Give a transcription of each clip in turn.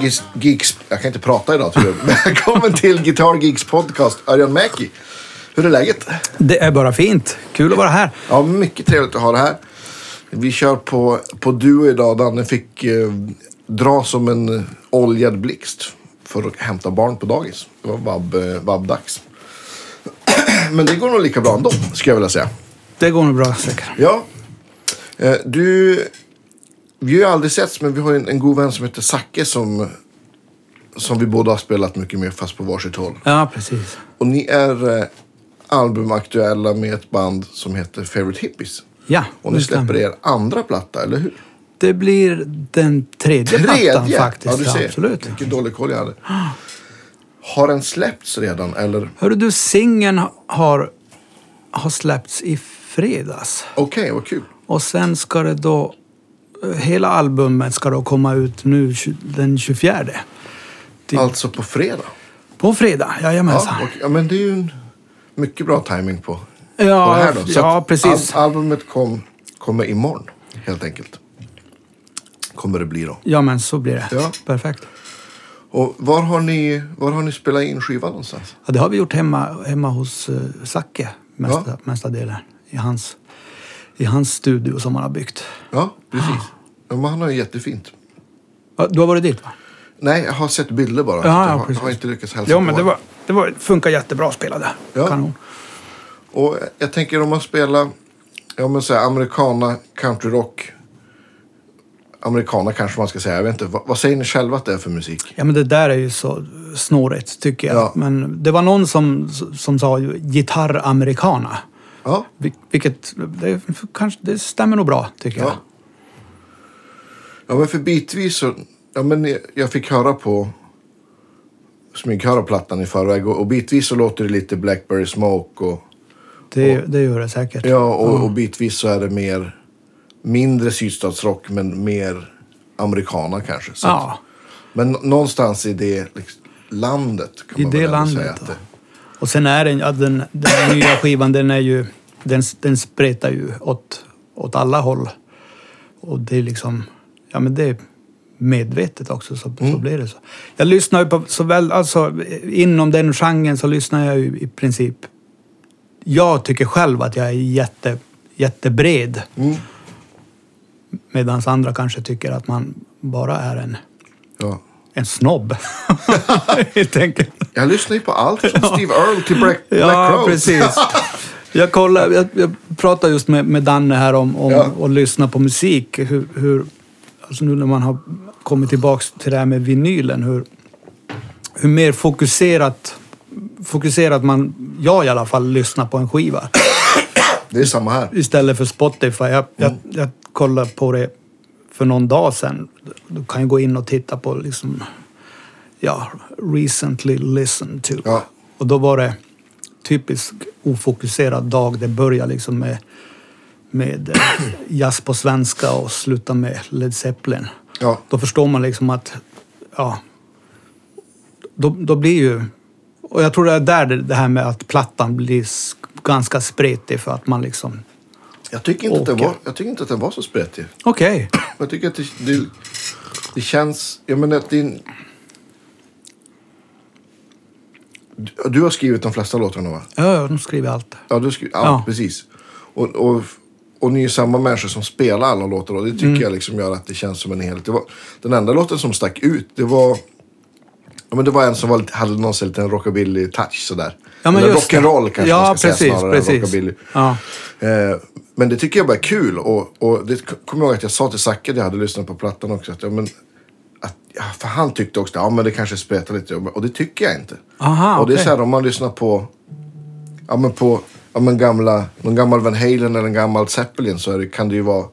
Guitar Geeks-. Jag kan inte prata idag tror jag. Välkommen till Guitar Geeks podcast, Örjan Mäki. Hur är läget? Det är bara fint. Kul att vara här. Ja, mycket trevligt att ha det här. Vi kör på, på duo idag. Danne fick eh, dra som en oljad blixt för att hämta barn på dagis. Det var eh, vabbdags. Men det går nog lika bra ändå, skulle jag vilja säga. Det går nog bra säkert. Ja. Eh, du, vi har ju aldrig setts, men vi har en, en god vän som heter Zacke som, som vi båda har spelat mycket med, fast på varsitt håll. Ja, precis. Och ni är eh, albumaktuella med ett band som heter Favorite Hippies. Ja, Och ni det stämmer. släpper er andra platta, eller hur? Det blir den tredje, plattan faktiskt. Ja, du ser. absolut. Vilken dålig koll jag hade. Har den släppts redan, eller? Hörru du, singeln har, har släppts i fredags. Okej, vad kul. Och sen ska det då... Hela albumet ska då komma ut nu den 24. Till, Alltså på fredag? På fredag, jajamensan. Ja, ja, men det är ju en mycket bra timing på, Ja, på det här då. Så ja precis. Al albumet kom, kommer imorgon, helt enkelt. Kommer det bli då. Ja, men så blir det. Ja. Perfekt. Och var har ni, var har ni spelat in skivan någonstans? Ja, det har vi gjort hemma, hemma hos uh, Zacke, mesta, Ja. mesta delen. I hans, I hans studio som han har byggt. Ja, precis. Ja, men han har ju jättefint. Ja, Du har varit dit va? Nej, jag har sett bilder bara. Ja, jag ja, har, precis. har inte lyckats hälsa Ja, på men det, var, det var, funkar jättebra att spela där. Ja. Kanon. Och jag tänker om man spelar, ja men så här, americana, countryrock. Americana kanske man ska säga, jag vet inte. Vad, vad säger ni själva att det är för musik? Ja, men det där är ju så snårigt tycker jag. Ja. Men det var någon som, som sa ju gitarr-americana. Ja, Vil- Vilket, det, kanske, det stämmer nog bra tycker jag. ja. Ja, men för bitvis så, ja men jag- fick höra på smyghöra plattan i förväg och, och bitvis så låter det lite Blackberry Smoke och Det, det gör det säkert. Ja, och, och bitvis så är det mer mindre sydstatsrock men mer americana kanske. Så att, Ja, men nå- någonstans i det liksom, landet kan I man det väl landet, säga att ja. det, och sen är den, ja, den, den nya skivan den är ju, den, den spretar ju åt, åt alla håll. Och det är liksom, ja men det är medvetet också så, Mm. så blir det så. Jag lyssnar ju på såväl, alltså inom den genren så lyssnar jag ju i princip, jag tycker själv att jag är jätte, jättebred. Mm. Medan andra kanske tycker att man bara är en, ja. En snobb. Helt enkelt. Jag lyssnar ju på allt från Steve Earle till Black, Black Ja, precis. Jag, kollar, jag, jag pratade just med, med Danne här om, om Ja. att lyssna på musik. Hur, hur, alltså nu när man har kommit tillbaks till det här med vinylen. Hur, hur mer fokuserat, fokuserat man, jag i alla fall, lyssnar på en skiva. Det är samma här. Istället för Spotify. Jag, jag, Mm. jag kollade på det för någon dag sedan. Du kan ju gå in och titta på liksom, ja, recently listened to. Ja. Och då var det typisk ofokuserad dag. Det börjar liksom med, med eh, jazz på svenska och slutar med Led Zeppelin. Ja, Då förstår man liksom att, ja, då, då blir ju... Och jag tror det är där det, här med att plattan blir ganska spretig för att man liksom... jag, tycker inte att Åker. var, jag tycker inte att den var så spretig. Okej. Jag tycker att det, det, det känns... Jag menar att din... Du- Du har skrivit de flesta låtarna va? Ja, de skriver allt. Ja, du skri- ja, Ja. precis. Och, och, och ni är samma människor som spelar alla låtar och det tycker Mm. jag liksom gör att det känns som en helhet. Det var, den enda låten som stack ut, det var... Ja, men det var en som var lite, hade någon sån liten rockabilly-touch sådär. Ja, men Eller just det. rock'n'roll kanske Ja, man ska precis, säga snarare än precis. rockabilly. Ja. Eh, men det tycker jag bara är kul. Och, och det kommer jag ihåg att jag sa till Zacke, jag hade lyssnat på plattan också, att, ja, men, att ja, för han tyckte också ja men det kanske spretar lite. Och det tycker jag inte. Aha, och det är okej. så här om man lyssnar på, ja men på, ja men gamla, någon gammal Van Halen eller en gammal Zeppelin så det, kan det ju vara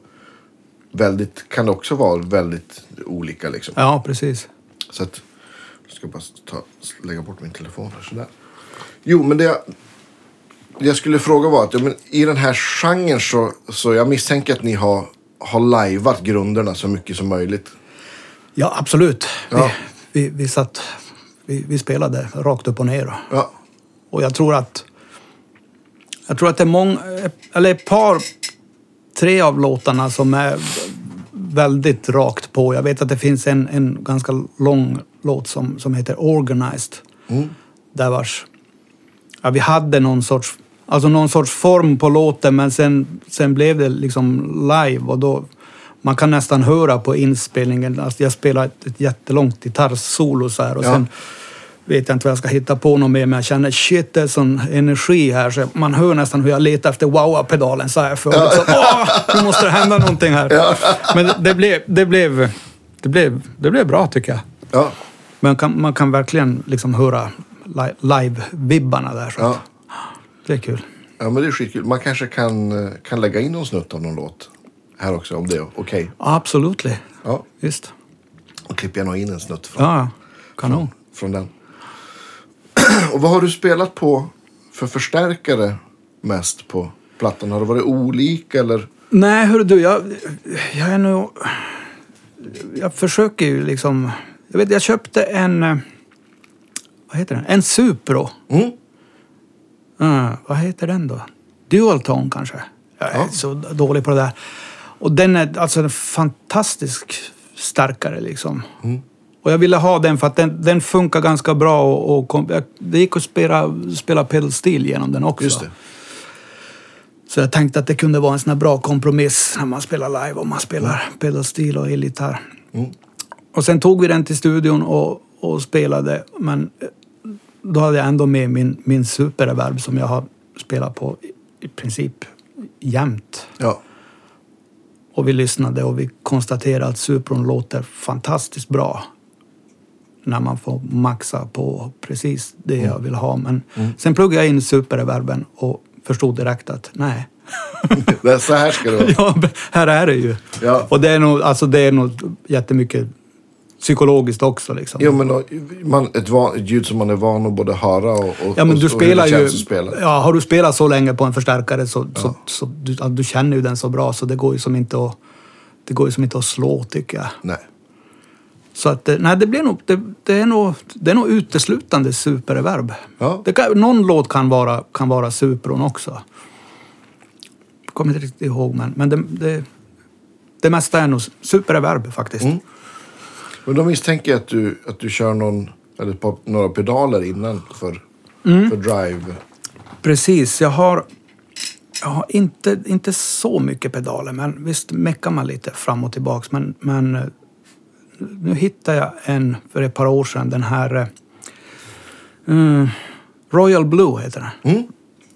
väldigt, kan det också vara väldigt olika liksom. Ja, precis. Så att, jag ska bara ta, lägga bort min telefon här sådär. Jo, men det jag, skulle fråga var att ja, men i den här genren så, så jag misstänker att ni har, har lajvat grunderna så mycket som möjligt. Ja, absolut. Ja. Vi, vi, vi, satt, vi, vi spelade rakt upp och ner. Ja, Och jag tror att... Jag tror att det är många... Eller ett par... Tre av låtarna som är väldigt rakt på. Jag vet att det finns en, en ganska lång låt som, som heter Organized. Där vars... Ja, vi hade någon sorts, alltså någon sorts form på låten men sen, sen blev det liksom live och då... Man kan nästan höra på inspelningen, alltså jag spelar ett, ett jättelångt gitarrsolo så här och Ja. sen vet jag inte vad jag ska hitta på något mer men jag känner shit det är sån energi här så man hör nästan hur jag letar efter wow-pedalen så här för liksom, åh, nu måste det hända någonting här. Men det blev, det blev, det blev, det blev bra tycker jag. Ja. Men kan, man kan verkligen liksom höra li- live-vibbarna där. Så Ja. Det är kul. ja, men det är skitkul. Man kanske kan, eh, kan lägga in någon snutt av någon låt här också om det är okej. Absolut. Ja, Visst. och klipper jag nog in en snutt från, Ja, kanon. från den. och vad har du spelat på för förstärkare mest på plattan? Har det varit olika eller? Nej, hörru du, jag, jag är nog... Jag försöker ju liksom... Jag vet, jag köpte en... eh, Vad heter den? En Supro. Mm. Ah, vad heter den då? Dualtone kanske? Jag är Ja. så dålig på det där. Och den är alltså en fantastisk starkare liksom. Mm. Och jag ville ha den för att den, den funkar ganska bra och, och kom, jag, det gick att spela, spela pedal steel genom den också. Just det. Så jag tänkte att det kunde vara en sån här bra kompromiss när man spelar live och man spelar pedal steel och elgitarr. Och sen tog vi den till studion och, och spelade. Men då hade jag ändå med min, min superreverb som jag har spelat på i, princip jämt. Ja. Och vi lyssnade och vi konstaterade att Supron låter fantastiskt bra. När man får maxa på precis det jag vill ha. Men sen pluggade jag in superreverben och förstod direkt att nej, Det är så här ska det vara. ja, här är det ju. Ja. Och det är nog, alltså det är nog jättemycket psykologiskt också liksom. Jo, men då, man, ett, van, ett ljud som man är van att både höra och, och, Ja men och, du och spelar hur det ju... känns att spela. Ja, har du spelat så länge på en förstärkare så, så, så du, ja, du känner ju den så bra så det går ju som inte att, det går ju som inte att slå tycker jag. Nej. Så att, eh, nej det blir nog, det, det är nog, det är nog uteslutande superreverb. Ja. Det kan, någon låt kan vara, kan vara supron också. Jag kommer inte riktigt ihåg men, men det, det, det mesta är nog superreverb faktiskt. Mm. Men då misstänker jag att du, att du kör någon, eller par, några pedaler innan för, Mm. för drive. Precis, jag har, jag har inte, inte så mycket pedaler men visst meckar man lite fram och tillbaks. Men, men eh, nu hittade jag en för ett par år sedan, den här mm, Royal Blue heter den. Mm.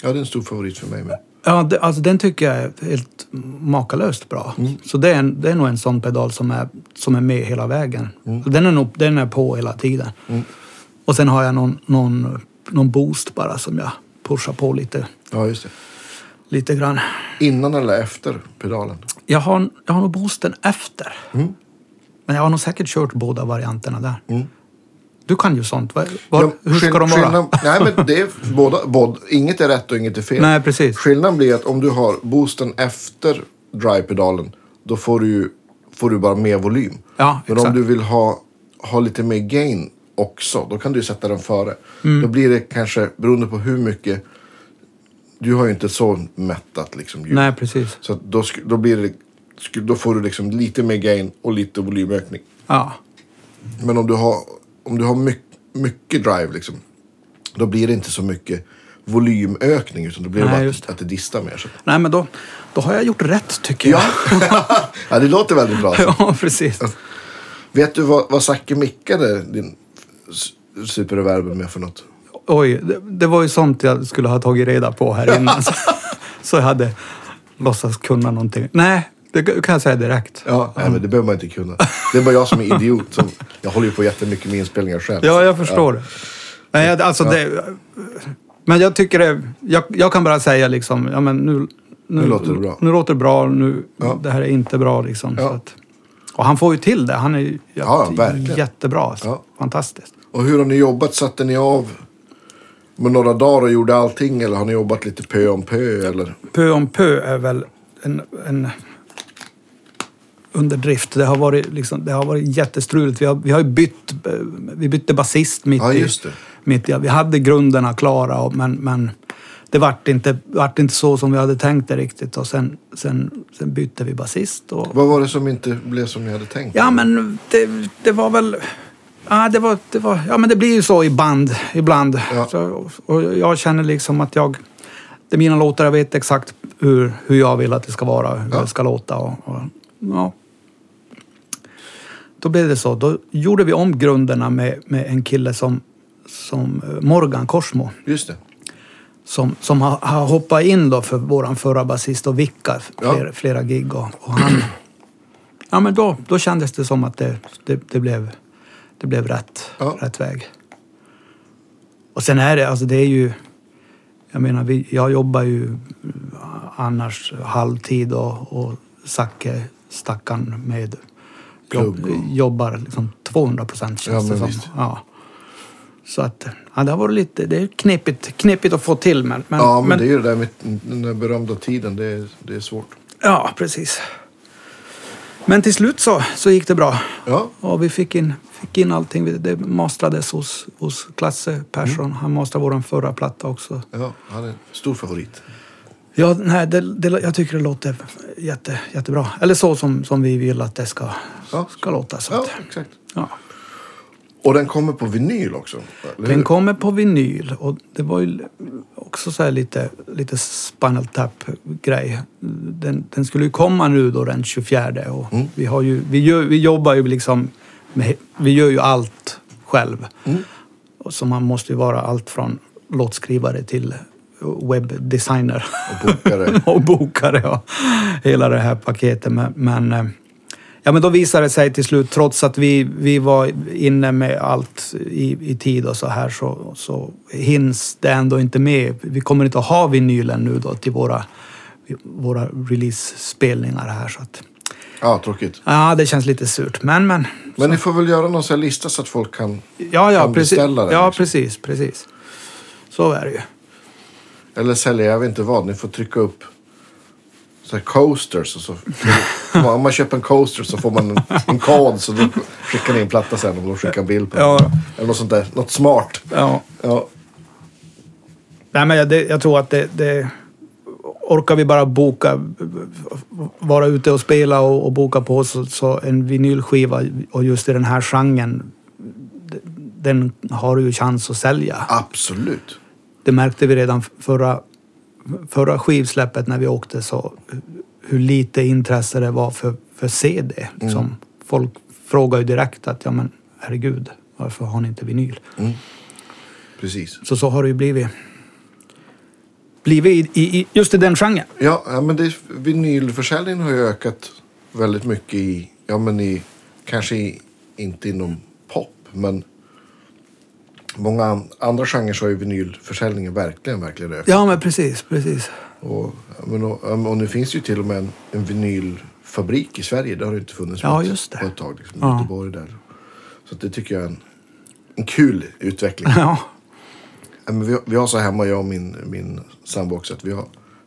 Ja, det är en stor favorit för mig med. Ja, det, alltså den tycker jag är helt makalöst bra. Så det är, en, det är nog en sån pedal som är, som är med hela vägen. Så Den, är nog, den är på hela tiden. Och sen har jag någon, någon, någon boost bara som jag pushar på lite, Ja, just det. lite grann. Innan eller efter pedalen? Jag har, jag har nog boosten efter. Men jag har nog säkert kört båda varianterna där. Du kan ju sånt. Vad, Ja, hur ska de vara? Nej, men det är båda, båda. Inget är rätt och inget är fel. Nej, precis. Skillnaden blir att om du har boosten efter drive-pedalen, då får du, får du bara mer volym. Ja, Men exakt. om du vill ha, ha lite mer gain också, då kan du sätta den före. Mm. Då blir det kanske, beroende på hur mycket... Du har ju inte så mättat liksom ljud. Nej, precis. Så då, då, blir det, då får du liksom lite mer gain och lite volymökning. Ja. Men om du har, om du har mycket, mycket drive, liksom, då blir det inte så mycket volymökning. Utan då blir det Nej, bara att, att det distar mer. Så. Nej, men då, då har jag gjort rätt tycker Ja. jag. ja, det låter väldigt bra. Så. ja, precis. Vet du vad, vad Zacke mickade din s- superreverben med för något? Oj, det, det var ju sånt jag skulle ha tagit reda på här innan. så, så jag hade låtsas kunna någonting. Nej, det kan jag säga direkt. Ja, nej, men det behöver man inte kunna. Det är bara jag som är idiot. Som, jag håller ju på jättemycket med inspelningar själv. Ja, jag förstår det. Nej, jag- alltså det. Men jag tycker det, jag, jag kan bara säga liksom, ja men nu, Nu låter det bra. Nu låter det bra, nu, Ja. det här är inte bra liksom. Ja. Så att, och han får ju till det, han är ju Ja, verkligen. jättebra. Alltså. Ja. Fantastiskt. Och hur har ni jobbat? Satte ni av med några dagar och gjorde allting? Eller har ni jobbat lite pö om pö? Eller? Pö om pö är väl en, en underdrift. Det har varit, liksom, det har varit jättestruligt. Vi har, vi har bytt, eh, vi bytte basist mitt Ja, i. Mitt i. Vi hade grunderna klara men, men det vart inte, vart inte så som vi hade tänkt det riktigt. Och sen, sen, sen bytte vi basist. Och, Vad var det som inte blev som ni hade tänkt? Ja, men det, det var väl... Ja, det var, det var, ja, men det blir ju så i band ibland. Ja. Så, och jag känner liksom att jag... Det är mina låtar, jag vet exakt hur, hur jag vill att det ska vara, hur Ja. det ska låta. Och, och, ja. Då blev det så. Då gjorde vi om grunderna med, med en kille som, som eh, Morgan Korsmo Just det. som, som har, har hoppat in då för våran förra basist och vickar Ja. flera, flera gig. Och, och han, ja, men då, då kändes det som att det, det, det blev, det blev rätt, Ja. rätt väg. Och sen är det, alltså det är ju... Jag menar, vi, jag jobbar ju annars halvtid och, och Zacke, stackaren, med jobb, jobbar liksom 200 procent känns det men som. Ja. Så att, ja, det har varit lite, det är knepigt, knepigt att få till men... men ja, men, det är ju det där med den där berömda tiden. Det är, det är svårt. Ja, precis. Men till slut så, så gick det bra. Ja, Och vi fick in, fick in allting. Det mastrades hos, hos Klasse Persson. Mm. Han mastrade vår förra platta också. ja han är en stor favorit. Ja, nej, det, det, jag tycker det låter jätte, jättebra. Eller så som, som vi vill att det ska, Ja. ska låta. Så Ja, att, exakt. ja. Och den kommer på vinyl också. Eller Den kommer på vinyl och det var ju också så här lite, lite Spinal Tap-grej. Den, den skulle ju komma nu då den 24 och Mm. vi, har ju, vi, gör, vi jobbar ju liksom med, vi gör ju allt själv. Mm. Så man måste ju vara allt från låtskrivare till webbdesigner. Och bokare. och bokare och hela det här paketet. Men, men, eh, ja, men då visade det sig till slut, trots att vi, vi var inne med allt i, i tid och så här, så, så hinns det ändå inte med. Vi kommer inte att ha vinylen nu då till våra, våra release-spelningar här. Så att, Ja, tråkigt. ja, det känns lite surt. Men, men. Men ni får väl göra någon sån lista så att folk kan... Ja, ja, Kan precis. beställa den, Ja, liksom. precis, precis. Så är det ju. Eller sälja, jag vet inte vad. Ni får trycka upp så coasters. Och så, om man köper en coaster så får man en, en kod. Så då skickar ni en platta sen om de skickar en bild på Ja. den. Eller något sånt där. Något smart. Ja. Ja, Nej, men jag, det, jag tror att det, det... Orkar vi bara boka, vara ute och spela och, och boka på så, så en vinylskiva och just i den här genren, den har ju chans att sälja. absolut. Det märkte vi redan förra, förra skivsläppet när vi åkte så hur lite intresse det var för, för CD. Liksom. Folk frågar ju direkt att ja men herregud, varför har ni inte vinyl? Precis. Så så har det ju blivit. Blivit i, i, just i den genren. Ja, ja, men det, vinylförsäljningen har ju ökat väldigt mycket i, ja men i, kanske i, inte inom pop, men många andra genrer har ju vinylförsäljningen verkligen, verkligen ökat. Ja, men precis, precis. Och, men, och, och nu finns ju till och med en, en vinylfabrik i Sverige. Det har det inte funnits Ja, just det. på ett tag. Liksom, Ja. Göteborg där. Så det tycker jag är en, en kul utveckling. Ja, men vi, vi har så hemma, jag och min, min sambo också, att vi har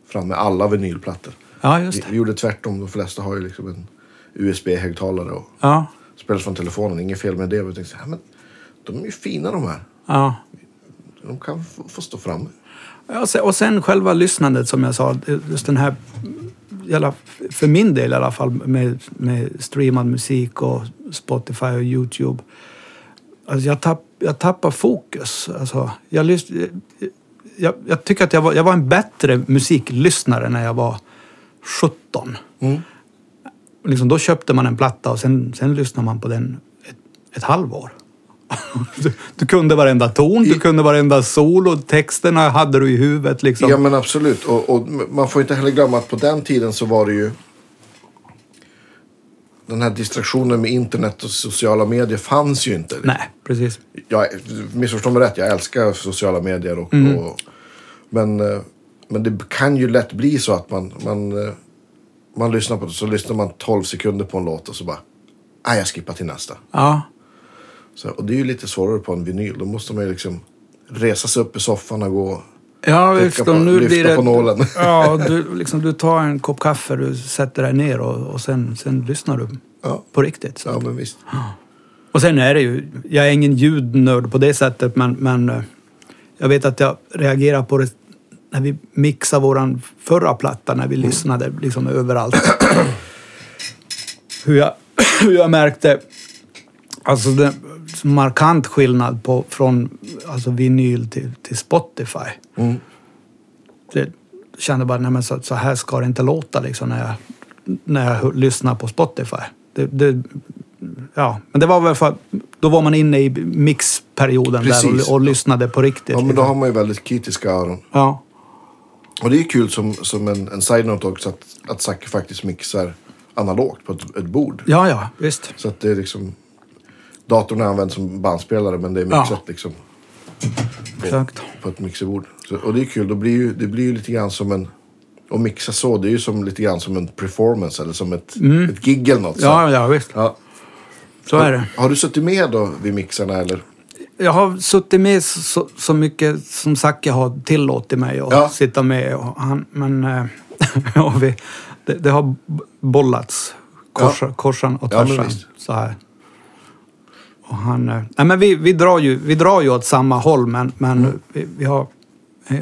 framme alla vinylplattor. ja just Vi, det. vi gjorde tvärtom. De flesta har ju liksom en USB-högtalare och Ja, spelar från telefonen. Inget fel med det. Men jag tänkte så här, men de är ju fina de här. Ja. De kan få, stå. Ja, se- Och sen själva lyssnandet som jag sa. Just den här, för min del i alla fall, med, med streamad musik och Spotify och YouTube. Alltså jag, tapp, jag tappar fokus. Alltså jag, lys, jag, jag tycker att jag var, jag var en bättre musiklyssnare när jag var 17. Mm. Liksom, då köpte man en platta och sen, sen lyssnade man på den ett, ett halvår. Du, du kunde varenda ton, du kunde varenda solo, texterna hade du i huvudet liksom. Ja men absolut. Och, och man får inte heller glömma att på den tiden så var det ju den här distraktionen med internet och sociala medier fanns ju inte. Nej, precis. Jag, missförstå mig rätt, jag älskar sociala medier. Och, Mm. och, men, eh, men det kan ju lätt bli så att man, man, eh, man lyssnar på det så lyssnar man 12 sekunder på en låt och så bara, nej jag skippar till nästa. Ja, Så, och det är ju lite svårare på en vinyl. Då måste man ju liksom resa sig upp i soffan och gå. ja visst. på- nu blir det... på nålen. Ja, du, liksom, du tar en kopp kaffe, du sätter dig ner och, och sen, sen lyssnar du Ja, på riktigt. Så. ja men visst. Och sen är det ju, jag är ingen ljudnörd på det sättet, men, men eh, jag vet att jag reagerar på det när vi mixade våran förra platta, när vi lyssnade liksom överallt. hur, jag, hur jag märkte alltså det, markant skillnad på, från alltså vinyl till, till Spotify. Mm. Det kände bara, nej men så, så här ska det inte låta liksom när jag, när jag lyssnar på Spotify. Det, det, ja, men det var väl för då var man inne i mixperioden där Precis. och, och lyssnade på riktigt. Ja, men då liksom. har man ju väldigt kritiska öron. ja. Och det är kul som, som en, en side-note också att, att Zacke faktiskt mixar analogt på ett, ett bord. ja, ja, visst. Så att det är liksom... Datorn används som bandspelare men det är mixat Ja. liksom Exakt. på ett mixerbord. Så, och det är kul. Då blir ju, det blir ju lite grann som en... Att mixa så, det är ju som, lite grann som en performance eller som ett, ett gig eller något. så. Mm. Ja, ja, visst. Ja. Så är det. Har du suttit med då vid mixarna eller? Jag har suttit med så, så mycket som Zacke har tillåtit mig att Ja. sitta med. Och han, men eh, ja, vi, det, det har bollats korsa, korsan och Ja, men tvärsan. visst. så här. Och han, eh, nej, men vi, vi, drar ju, vi drar ju åt samma håll men, men Mm. vi, vi har eh,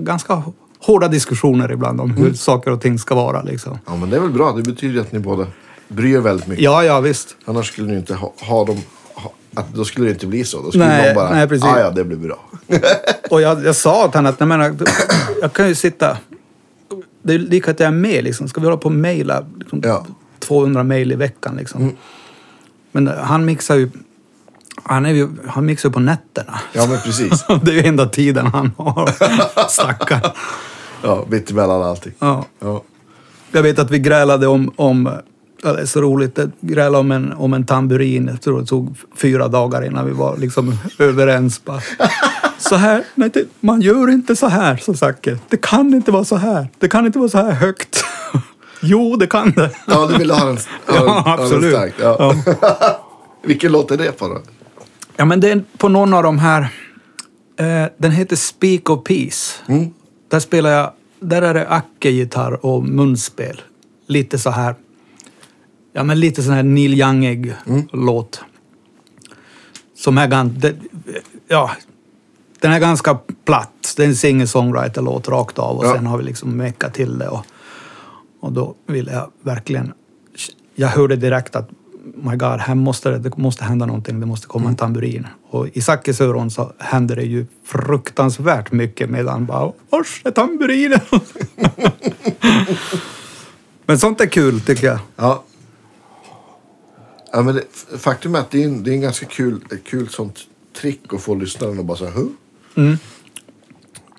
ganska hårda diskussioner ibland om hur Mm. saker och ting ska vara. Liksom. Ja men det är väl bra. Det betyder att ni båda bryr er väldigt mycket. Ja, ja visst. Annars skulle ni inte ha, ha dem... Ha, att, då skulle det inte bli så. Då skulle Nej, någon bara... nej, precis. Ah, ja, det blir bra. Och jag, jag sa åt honom att jag, menar, jag kan ju sitta... Det är lika att jag är med liksom. Ska vi hålla på och mejla liksom, Ja. 200 mejl i veckan liksom. Men han mixar ju... Han, är ju, han mixar ju på nätterna. Ja men precis. Det är ju enda tiden han har. Stackarn. Ja, mitt emellan allting. Ja. Ja. Jag vet att vi grälade om... om ja, det är så roligt. Gräla om en, om en tamburin. Jag tror det tog fyra dagar innan vi var liksom överens. Bara. Så här, nej, det, man gör inte så här, sa Zacke. Det kan inte vara så här. Det kan inte vara så här högt. Jo, det kan det. ja, du ville ha den, ha Ja, ha den absolut. stark. Ja. Vilken låt är det på då? Ja, men det är på någon av de här... Eh, den heter Speak of Peace. Mm. Där spelar jag... Där är det Acke-gitarr och munspel. Lite så här... Ja, men lite sån här Neil Youngig Mm. låt. Som är ganska... Ja, den är ganska platt. Det är en singer-songwriter-låt rakt av och Ja. sen har vi liksom meckat till det. Och, och då ville jag verkligen... Jag hörde direkt att my God, här måste det, det måste hända någonting. Det måste komma Mm. en tamburin. Och i Zackes öron så händer det ju fruktansvärt mycket medan bara Vars är tamburinen? Men sånt är kul tycker jag. Ja. ja men det, faktum är att det är en, det är en ganska kul, kul sånt trick att få lyssnaren att bara säga huh? Mm.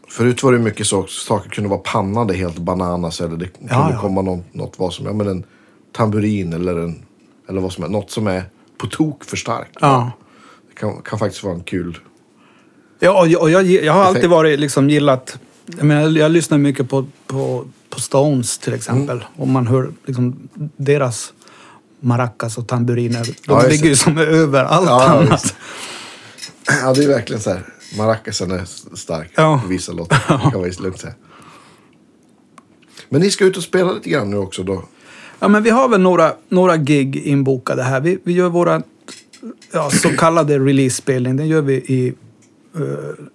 Förut var det mycket så saker kunde vara pannade helt bananas eller det kunde ja. komma något, något vad som, ja men en tamburin eller en, eller vad som är, något som är på tok för starkt. Ja. Det kan, kan faktiskt vara en kul, Ja, och jag, och jag, jag har alltid varit liksom gillat... Jag, menar, jag lyssnar mycket på, på, på Stones till exempel. Mm. Och man hör liksom deras maracas och tamburiner. De Ja, ligger ju som över allt Ja, annat. visst. ja det är verkligen så här, maracasen är stark Ja. vissa låtar. Det kan ju lugnt säga. Men ni ska ut och spela lite grann nu också då? Ja, men vi har väl några, några gig inbokade här. Vi, vi gör våra ja, så kallade release-spelning. Den gör vi i, eh,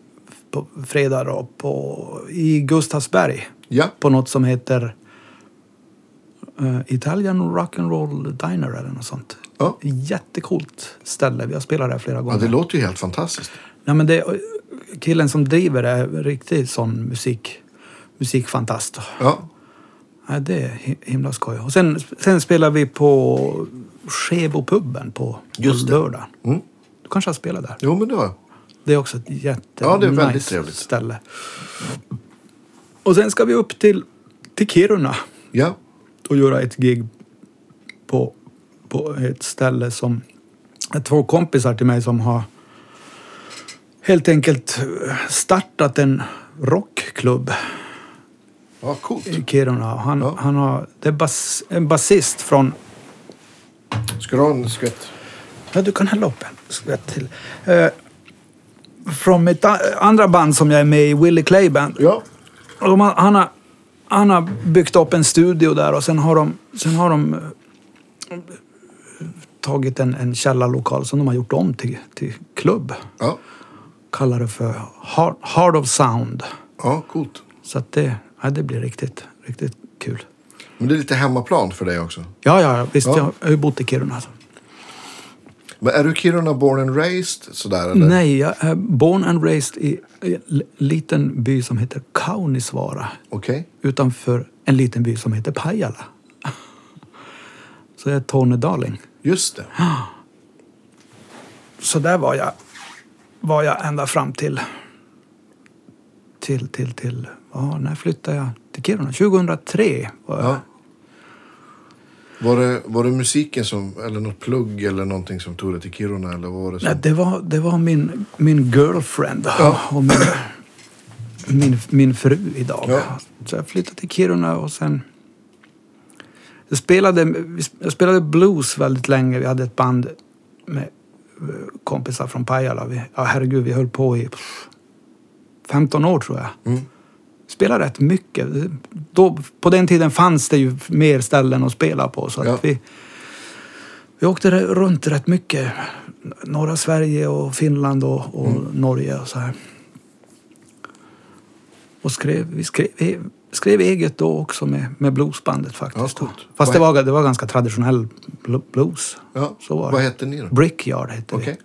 på fredag då, på, i Gustavsberg. Ja. På något som heter uh, Italian Rock'n'Roll Diner eller något sånt. Ja. Jättecoolt ställe. Vi har spelat där flera Ja, gånger. det låter ju helt fantastiskt. Nej, men det, killen som driver det är riktigt sån musik, musikfantast. Ja. Ja, det är hi- himla skoj. Och sen, sen spelar vi på Skebopuben på, Just på lördag. Mm. Du kanske har spelat där? Jo, men det har jag. Det är också ett jätte Ja, det är väldigt nice trevligt. ställe. Och sen ska vi upp till, till Kiruna Ja. och göra ett gig på, på ett ställe som två kompisar till mig som har helt enkelt startat en rockklubb Ja, coolt. i Kiruna. Han, Ja. han har, det är bas, en basist från... Ska du ha en skvätt? Ja, du kan hälla upp en skvätt till. Eh, från mitt a- andra band som jag är med i, Willie Clay Band. Ja. Och de har, han, har, han har byggt upp en studio där och sen har de, sen har de eh, tagit en, en källarlokal som de har gjort om till, till klubb. Ja. Kallar det för Heart, Heart of Sound. Ja, coolt. Så att det, ja, det blir riktigt, riktigt kul. Men det är lite hemmaplan för dig också. Ja, ja, visst. Ja. Jag har ju bott i Kiruna. Alltså. Men är du Kiruna born and raised sådär eller? Nej, jag är born and raised i en liten by som heter Kaunisvaara. Okej. Utanför en liten by som heter Pajala. Så jag är tornedaling. Just det. Så där var jag, var jag ända fram till... Till, till, till... Ja, när flyttade jag till Kiruna? 2003 var jag. Ja. Var det, var det musiken som, eller något plugg eller någonting som tog dig till Kiruna eller var det som? Nej, det var, det var min, min girlfriend Ja. och min, min, min fru idag. Ja. Så jag flyttade till Kiruna och sen... Jag spelade, jag spelade blues väldigt länge. Vi hade ett band med eh, kompisar från Pajala. Vi, ja, herregud, vi höll på i pff, 15 år tror jag. Mm. Spelade rätt mycket. Då, på den tiden fanns det ju mer ställen att spela på. Så att Ja. vi, vi åkte runt rätt mycket. Norra Sverige och Finland och, och Mm. Norge och så här. Och skrev, vi skrev, vi skrev eget då också med, med bluesbandet faktiskt. Ja. Fast det var, det var ganska traditionell bl- blues. Ja. Så var Vad hette ni då? Brickyard hette Okej.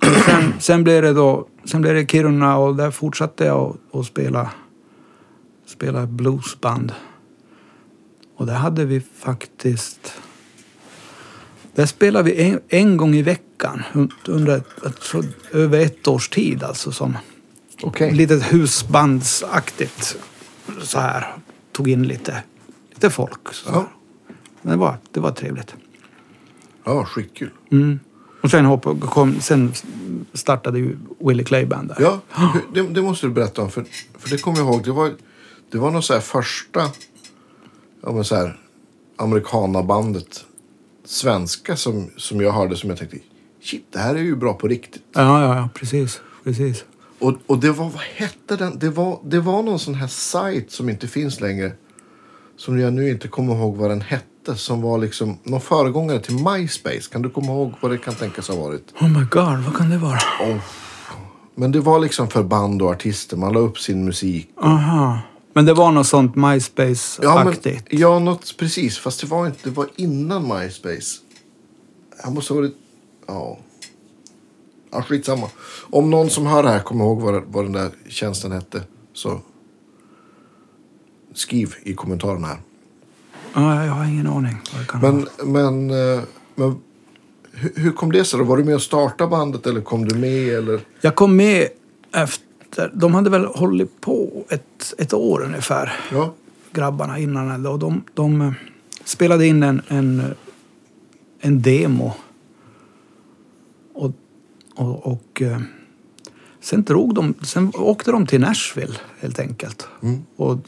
vi. Sen, sen blev det då sen blev det Kiruna och där fortsatte jag att- spela, spela bluesband. Och där hade vi faktiskt... Där spelade vi en, en gång i veckan un- under tror, över ett års tid. Alltså som Okej. litet husbandsaktigt så här. Tog in lite, lite folk. Så. Ja. Men det var, det var trevligt. Ja, skitkul. Mm. Och sen, hopp, kom, sen startade ju Willie Clay Band där. Ja, det, det måste du berätta om. För, för det kommer jag ihåg. Det var, det var någon så här första ja, men så här, amerikanabandet svenska som, som jag hörde som jag tänkte shit, det här är ju bra på riktigt. Ja, ja, ja, precis. precis. Och, och det var, vad hette den? Det var, det var någon sån här sajt som inte finns längre. Som jag nu inte kommer ihåg vad den hette. Som var liksom någon föregångare till MySpace. Kan du komma ihåg vad det kan tänkas ha varit? Oh my god, vad kan det vara? Men det var liksom för band och artister. Man la upp sin musik. Aha. Men det var något sånt Ja, men, MySpace-aktigt? ja något precis. Fast det var inte. Det var innan MySpace. Jag måste ha varit... Ja. Ja, skitsamma. Om någon som hör det här kommer ihåg vad, vad den där tjänsten hette. Så skriv i kommentarerna här. Ja, jag har ingen aning. Men, men, eh, men hur, kom det sig då? Var du med och startade bandet eller kom du med? Eller? Jag kom med efter... De hade väl hållit på ett, ett år ungefär, Ja, grabbarna innan. Och de, de eh, spelade in en, en, en demo. Och, och, och eh, sen, drog de, sen åkte de till Nashville helt enkelt. Mm. Och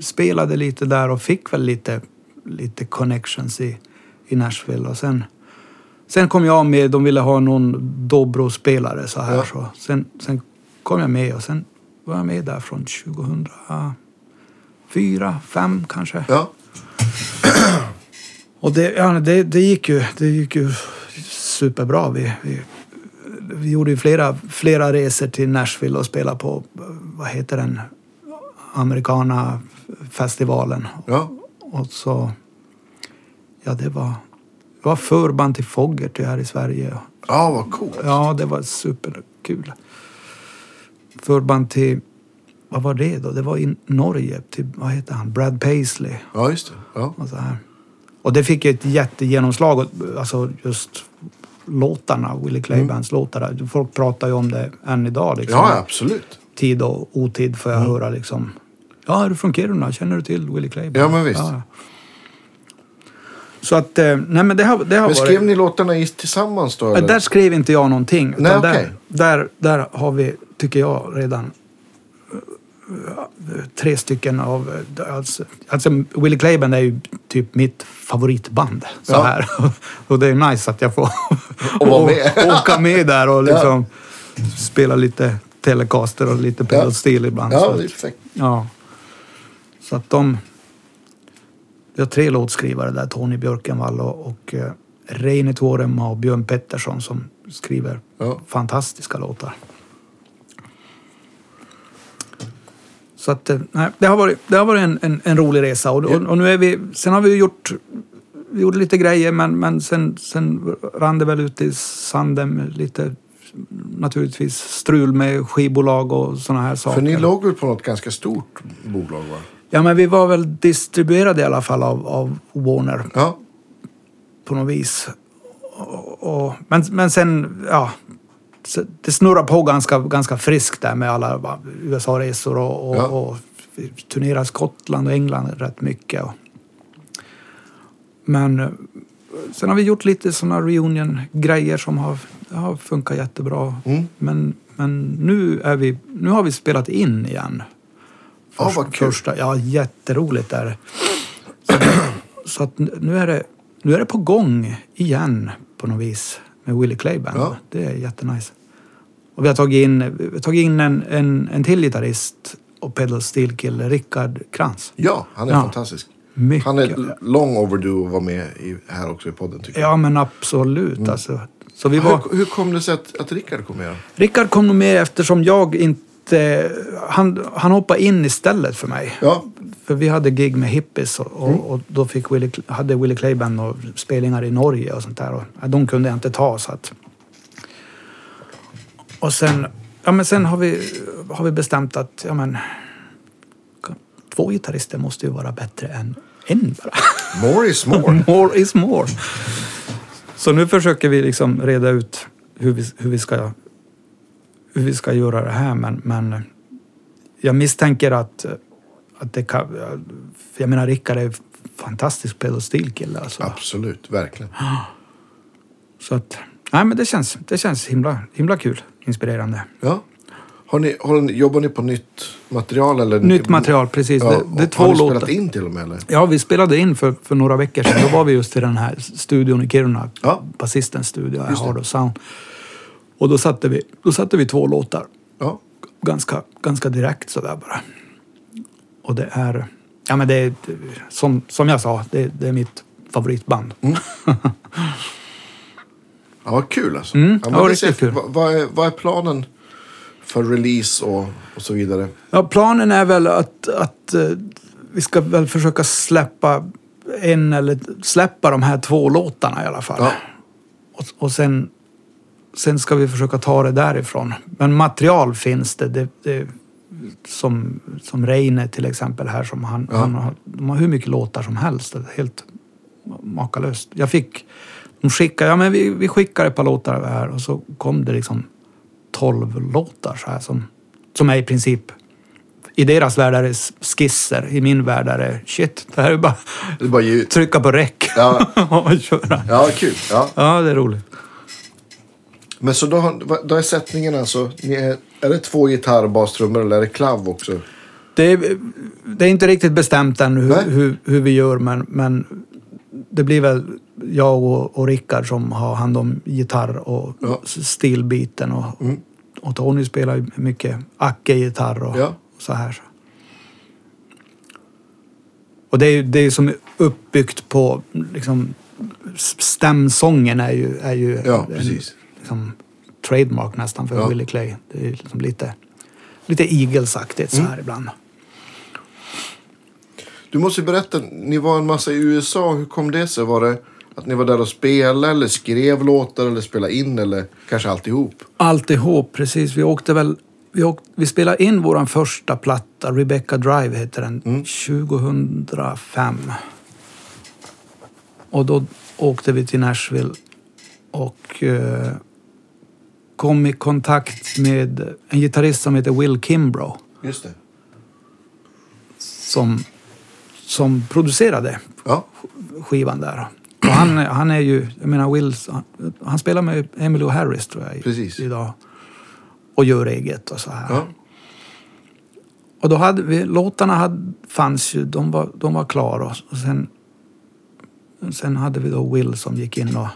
spelade lite där och fick väl lite, lite connections i, i Nashville. Och sen, sen kom jag med, de ville ha någon dobro-spelare så här. Ja. Så. Sen, sen kom jag med och sen var jag med där från 2004, 5 kanske. ja. Och det, ja, det, det, gick ju, det gick ju superbra. Vi, vi, vi gjorde ju flera, flera resor till Nashville och spelade på, vad heter den, Americana-festivalen. ja. Och så, ja det var, det var förband till Fogerty här i Sverige. Ja, vad coolt. Ja, det var superkul. Förband till, vad var det då? Det var i Norge, till, vad heter han, Brad Paisley. Ja, just det. Ja. Och, så här. och det fick ett jättegenomslag, alltså just låtarna, Willie Clay Bands låtar. Folk pratar ju om det än idag. Liksom. ja, absolut. Tid och otid får jag höra liksom. Ja, är du från Kiruna? Känner du till Willie Clay Band? Ja, men visst. Så att, eh, nej men det har, det har Men varit... skrev ni låtarna i- tillsammans då? Ja, Eller? Där skrev inte jag någonting. Nej, där, okej. där, där har vi, tycker jag, redan eh, tre stycken av... eh, Alltså, alltså Willie Clay Band är ju typ mitt favoritband. Så Ja. här. Och det är nice att jag får Och med. åka med där och liksom spela lite Telecaster och lite pedal steel ibland. så Ja, att- är perfekt. Ja. Så att de... Vi har tre låtskrivare där, Tony Björkenvall och, och eh, Reine Tuorema och Björn Pettersson som skriver Ja. fantastiska låtar. Så att, eh, nej, det har varit, det har varit en, en, en rolig resa. Och, och, och nu är vi, sen har vi gjort vi gjorde lite grejer men, men sen, sen rann det väl ut i sanden lite naturligtvis strul med skivbolag och sådana här saker. För ni låg väl på något ganska stort bolag va? Ja men vi var väl distribuerade i alla fall av, av Warner Ja. på något vis. Och, och, men, men sen, ja. Det snurrar på ganska, ganska friskt där med alla USA-resor och, och, Ja. och turnerar Skottland och England rätt mycket. Men sen har vi gjort lite sådana reunion-grejer som har, har funkat jättebra. Mm. Men, men nu, är vi, nu har vi spelat in igen. Ja, vad kul. Första, ja, jätteroligt är det. Så, att nu är det, nu är det på gång igen på något vis med Willie Clay Band. Ja. Det är jättenice. Och vi har tagit in, tagit in en, en, en till gitarrist och pedal steel kille, Rickard Krantz. Ja, han är Ja. fantastisk. Mycket. Han är long overdue att vara med i, här också i podden tycker jag. Ja men absolut alltså. Så vi var... Hur, hur kom det sig att, att Rickard kom med? Rickard kom med eftersom jag inte... Han, han hoppade in istället för mig. Ja, För vi hade gig med Hippies och, och, och då fick Willie, hade Willie Clayban och spelningar i Norge och sånt där. Och, de kunde jag inte ta så att... Och sen, ja, men sen har, vi, har vi bestämt att ja, men, två gitarrister måste ju vara bättre än en bara. more is more. more is more. Så nu försöker vi liksom reda ut hur vi, hur vi, ska, hur vi ska göra det här. Men, men jag misstänker att, att det kan... Jag menar, Rickard är en fantastisk pedal steel kille alltså. Absolut, verkligen. Så att... Nej, men det känns, det känns himla, himla kul. Inspirerande. Ja. Har ni, har ni, jobbar ni på nytt material? Eller? Nytt material, precis. Ja, det, det är två har ni spelat in till och med eller? Ja, vi spelade in för, för några veckor sedan. Då var vi just i den här studion i Kiruna. Ja. Basistens studio. Hard Sound. Och då satte, vi, då satte vi två låtar. Ja. Ganska, ganska direkt sådär bara. Och det är... Ja men det är... Som, som jag sa, det, det är mitt favoritband. Ja, vad kul alltså. Mm, ja, ja, riktigt kul. Vad, vad, är, vad är planen för release och, och så vidare? Ja, planen är väl att, att eh, vi ska väl försöka släppa en eller släppa de här två låtarna i alla fall. Ja. Och, och sen, sen ska vi försöka ta det därifrån. Men material finns det. det, det som, som Reine till exempel här. Som han, Ja. han har, de har hur mycket låtar som helst. Helt makalöst. Jag fick... De skickade, ja men vi, vi skickar ett par låtar här och så kom det liksom 12 låtar så här som, som är i princip i deras värld är det skisser, i min värld är det shit. Det här är bara Det är bara trycka på räck Ja, och köra. ja kul. Ja. Ja, det är roligt. Men så då, har- då är sättningen alltså, är, är det två gitarr, bas, trummor eller är det klav också? Det är, det är inte riktigt bestämt än hur, hur, hur vi gör, men, men det blir väl jag och, och Rickard som har hand om gitarr och Ja. Mm. stilbiten. Och, och Tony spelar ju mycket Acke-gitarr och, Ja. och så här. Och det är ju det är som uppbyggt på liksom, stämsången är ju, är ju Ja, en, precis. Liksom, trademark nästan för Ja. Willie Clay. Det är liksom lite, lite Eagles-aktigt Mm. så här ibland. Du måste berätta, ni var en massa i USA. Hur kom det sig? Var det att ni var där och spelade eller skrev låtar eller spelade in eller kanske alltihop? Alltihop, precis. Vi åkte väl... Vi, åkte, vi spelade in vår första platta, Rebecca Drive heter den, 2005. Och då åkte vi till Nashville och eh, kom i kontakt med en gitarrist som heter Will Kimbrough Just det. som, som producerade Ja, skivan där. Och han, han är ju, jag menar Will, han, han spelar med Emily Harris tror jag Precis. idag. Och gör eget och så här. ja. Och då hade vi, låtarna hade, fanns ju, de var, de var klara. Och sen, sen hade vi då Will som gick in och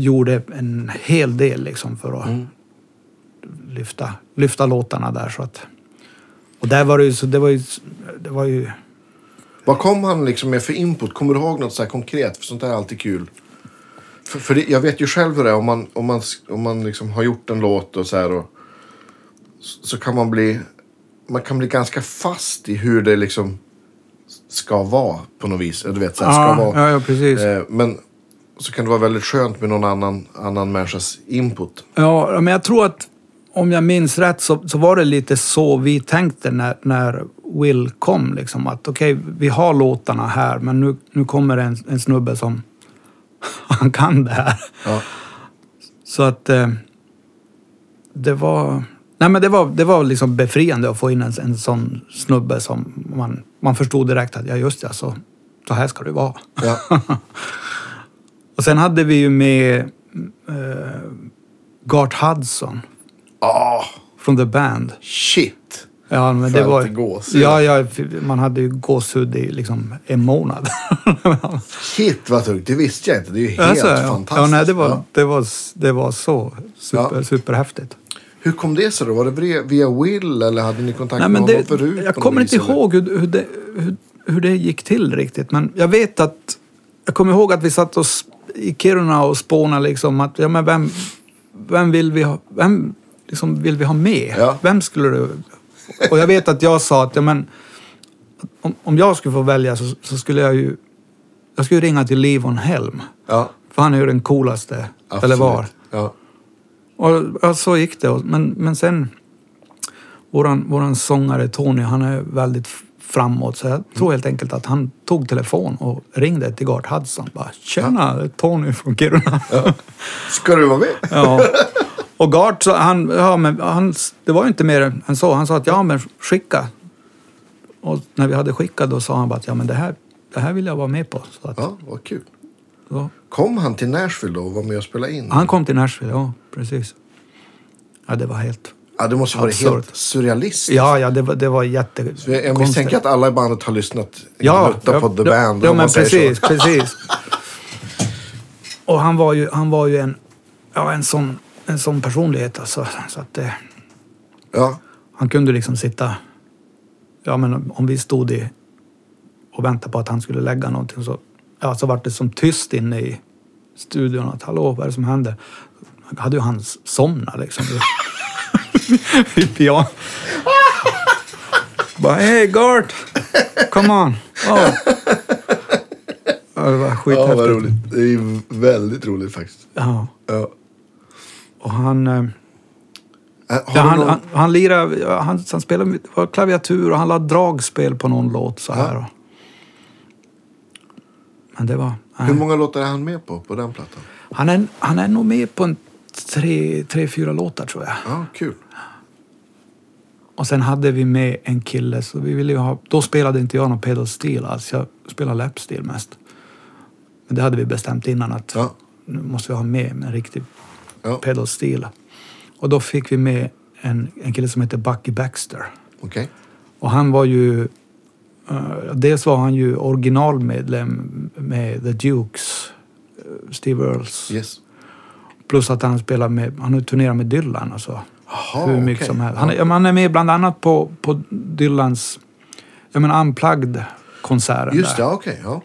gjorde en hel del liksom för att Mm. lyfta, lyfta låtarna där. Så att, och där var det ju, så det var ju, det var ju Vad kom han liksom med för input? Kommer du ihåg något så här konkret? För sånt där är alltid kul. För, för det, jag vet ju själv hur det är om man, om man, om man liksom har gjort en låt och så här och så så kan man bli... man kan bli ganska fast i hur det liksom ska vara på något vis. Du vet, så här, Ja, ska vara. ja, ja, precis. Eh, men så kan det vara väldigt skönt med någon annan, annan människas input. Ja, men jag tror att om jag minns rätt så, så var det lite så vi tänkte när, när Will kom. Liksom, att okej, vi har låtarna här men nu, nu kommer en, en snubbe som han kan det här. Ja. Så att eh, det var... Nej men det var, det var liksom befriande att få in en, en sån snubbe som man, man förstod direkt att ja just det, så, så här ska det vara. Ja. Och sen hade vi ju med eh, Gart Hudson Ah, från The Band. shit! Ja, men det var... gåshud. Ja, ja, man hade ju gåshud i liksom en månad. Shit vad tungt, det visste jag inte. Det är ju helt Alltså, ja. fantastiskt. Ja, nej, det, var, Ja. det, var, det var så super, Ja. superhäftigt. Hur kom det sig då? Var det via- via Will eller hade ni kontakt Nej, med honom det, förut? jag kommer inte eller? ihåg hur, hur, det, hur, hur det gick till riktigt. Men jag vet att... Jag kommer ihåg att vi satt oss i Kiruna och spånade liksom att ja, men vem, vem vill vi ha, vem liksom vill vi ha med? Ja. Vem skulle du... Och jag vet att jag sa att ja, men, om, om jag skulle få välja så, så skulle jag ju... Jag skulle ringa till Livon Helm. Ja, För han är ju den coolaste, absolut. eller var. Ja. Och ja, så gick det. Men, men sen, våran, våran sångare Tony, han är väldigt framåt. Så jag tror helt enkelt att han tog telefon och ringde till Gart Hudson. Bara, Tjena, Tony från Kiruna. Ja. Ska du vara med? Och Gart, han, ja, men han, det var ju inte mer än så. Han sa att ja, men skicka. Och när vi hade skickat då sa han bara att ja, men det här, det här vill jag vara med på. Så att, Ja, vad kul. så, Kom han till Nashville då och var med och spelade in? han kom till Nashville, ja precis. Ja, det var helt... Ja, det måste Absurt. helt surrealistiskt. Ja, ja, det var, det var jätte... Jag misstänker att alla i bandet har lyssnat Ja, ja, på The ja, Band. Ja, men precis, precis. Och han var ju, han var ju en, ja, en, sån, en sån personlighet alltså. Så att det, Ja, han kunde liksom sitta... Ja, men om vi stod i och väntade på att han skulle lägga någonting så, ja, så var det som tyst inne i studion. Att hallå, vad är det som händer? hade ju han somnat liksom. I piano. Bara, hey Gart! Come on! Oh. Ja, det var ja skithäftigt. vad roligt. Det är väldigt roligt faktiskt. Ja. Ja. Och han... eh, Äh, Ja, han, någon... han, han lirade, ja, han, han spelade var klaviatur och han lade dragspel på någon låt så här. Ja. Men det var... nej. Hur många låtar är han med på, på den plattan? Han, är, han är nog med på en tre, tre, fyra låtar tror jag. Ja, kul. Och sen hade vi med en kille, så vi ville ju ha... Då spelade inte jag någon pedal steel alls. Jag spelade lapsteel mest. Men det hade vi bestämt innan att Ja. nu måste vi ha med en riktig Ja, pedal steel. Och då fick vi med en, en kille som heter Bucky Baxter. okej. Och han var ju... Uh, dels var han ju originalmedlem med The Dukes, eh, Steve Earls. Yes. Plus att han spelar med... Han har turnerat med Dylan och så. Jaha, hur mycket okej. som helst. Han, är- ja, han är med bland annat på, på Dylans... Jag menar Unplugged-konserten Just det, där. okej. Ja.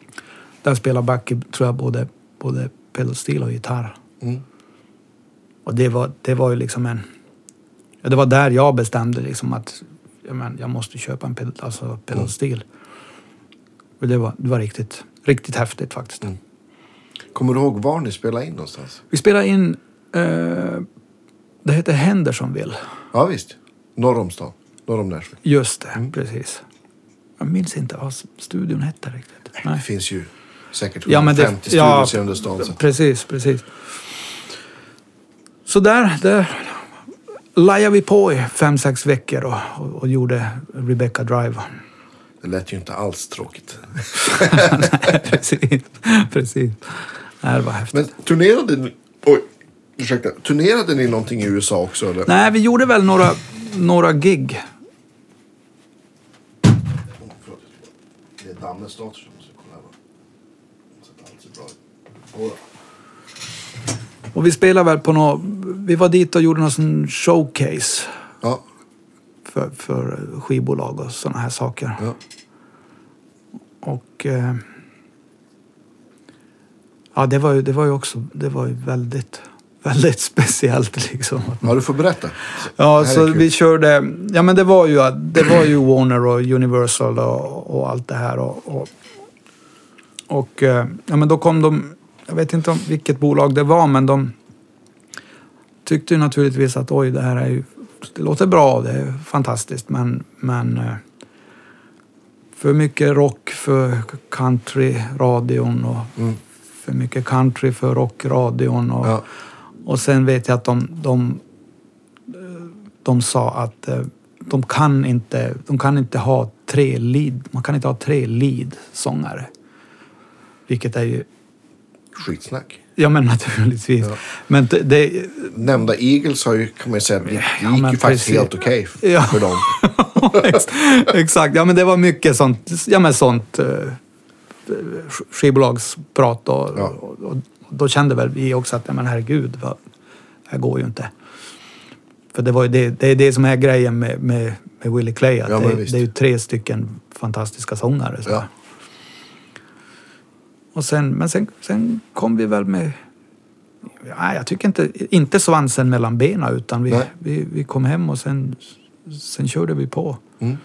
Där spelar Bucky, tror jag, både, både pedal steel och gitarr. Mm. Och det var, det var ju liksom en... Ja, det var där jag bestämde liksom att ja, men, jag måste köpa en pedal, alltså pedal Mm. Och det var, det var riktigt, riktigt häftigt faktiskt. Mm. Kommer du ihåg var ni spelade in någonstans? Vi spelade in... Eh, det heter Hendersonville. Ja, visst. Norr om stan. Norr om Nashville. Just det, Mm. precis. Jag minns inte vad studion hette riktigt. Det finns ju säkert Ja, men det- 150 ja, studios i under stan. Så. Precis, precis. Så där, där lajade vi på i fem, sex veckor och, och, och gjorde Rebecca Drive. Det lät ju inte alls tråkigt. Nej, precis, precis. Nej, det var häftigt. Men turnerade ni... Oj, ursäkta. Turnerade ni någonting i USA också? Eller? Nej, vi gjorde väl några, några gig. Det är som måste kolla här. Och vi spelade väl på något... Vi var dit och gjorde någon showcase Ja, för, för skivbolag och såna här saker. ja. Och... Eh, ja, det var ju, det var ju också... Det var ju väldigt, väldigt speciellt liksom. Ja, du får berätta. Ja, så vi körde... Ja, men det var ju, det var ju Warner och Universal och, och allt det här. Och, och, och eh, ja, men då kom de... Jag vet inte om vilket bolag det var, men de tyckte ju naturligtvis att oj, det här är ju... Det låter bra, det är fantastiskt, men... men eh, för mycket rock för countryradion och Mm. För mycket country för rockradion. Och, Ja. och sen vet jag att de, de, de sa att eh, de kan inte, de kan inte ha tre lead, man kan inte ha tre lead-sångare. Vilket är ju, Skitsnack. ja men naturligtvis. Ja. Men det, Nämnda Eagles har ju, kan man ju säga, det gick Ja, ju faktiskt precis. helt okej Ja. för dem. Ex- Exakt, ja men det var mycket sånt, ja men sånt eh, skivbolagsprat och, Ja. och, och då kände väl vi också att, men herregud, vad, det här går ju inte. För det, var ju det, det är det som är grejen med, med, med Willie Clay, att Ja, det, det är ju tre stycken fantastiska sångare. Så. Ja. Och sen, men sen, sen kom vi väl med, ja, jag tycker inte, inte svansen mellan benen utan vi, Nej. vi, vi kom hem och sen, sen körde vi på. Mm.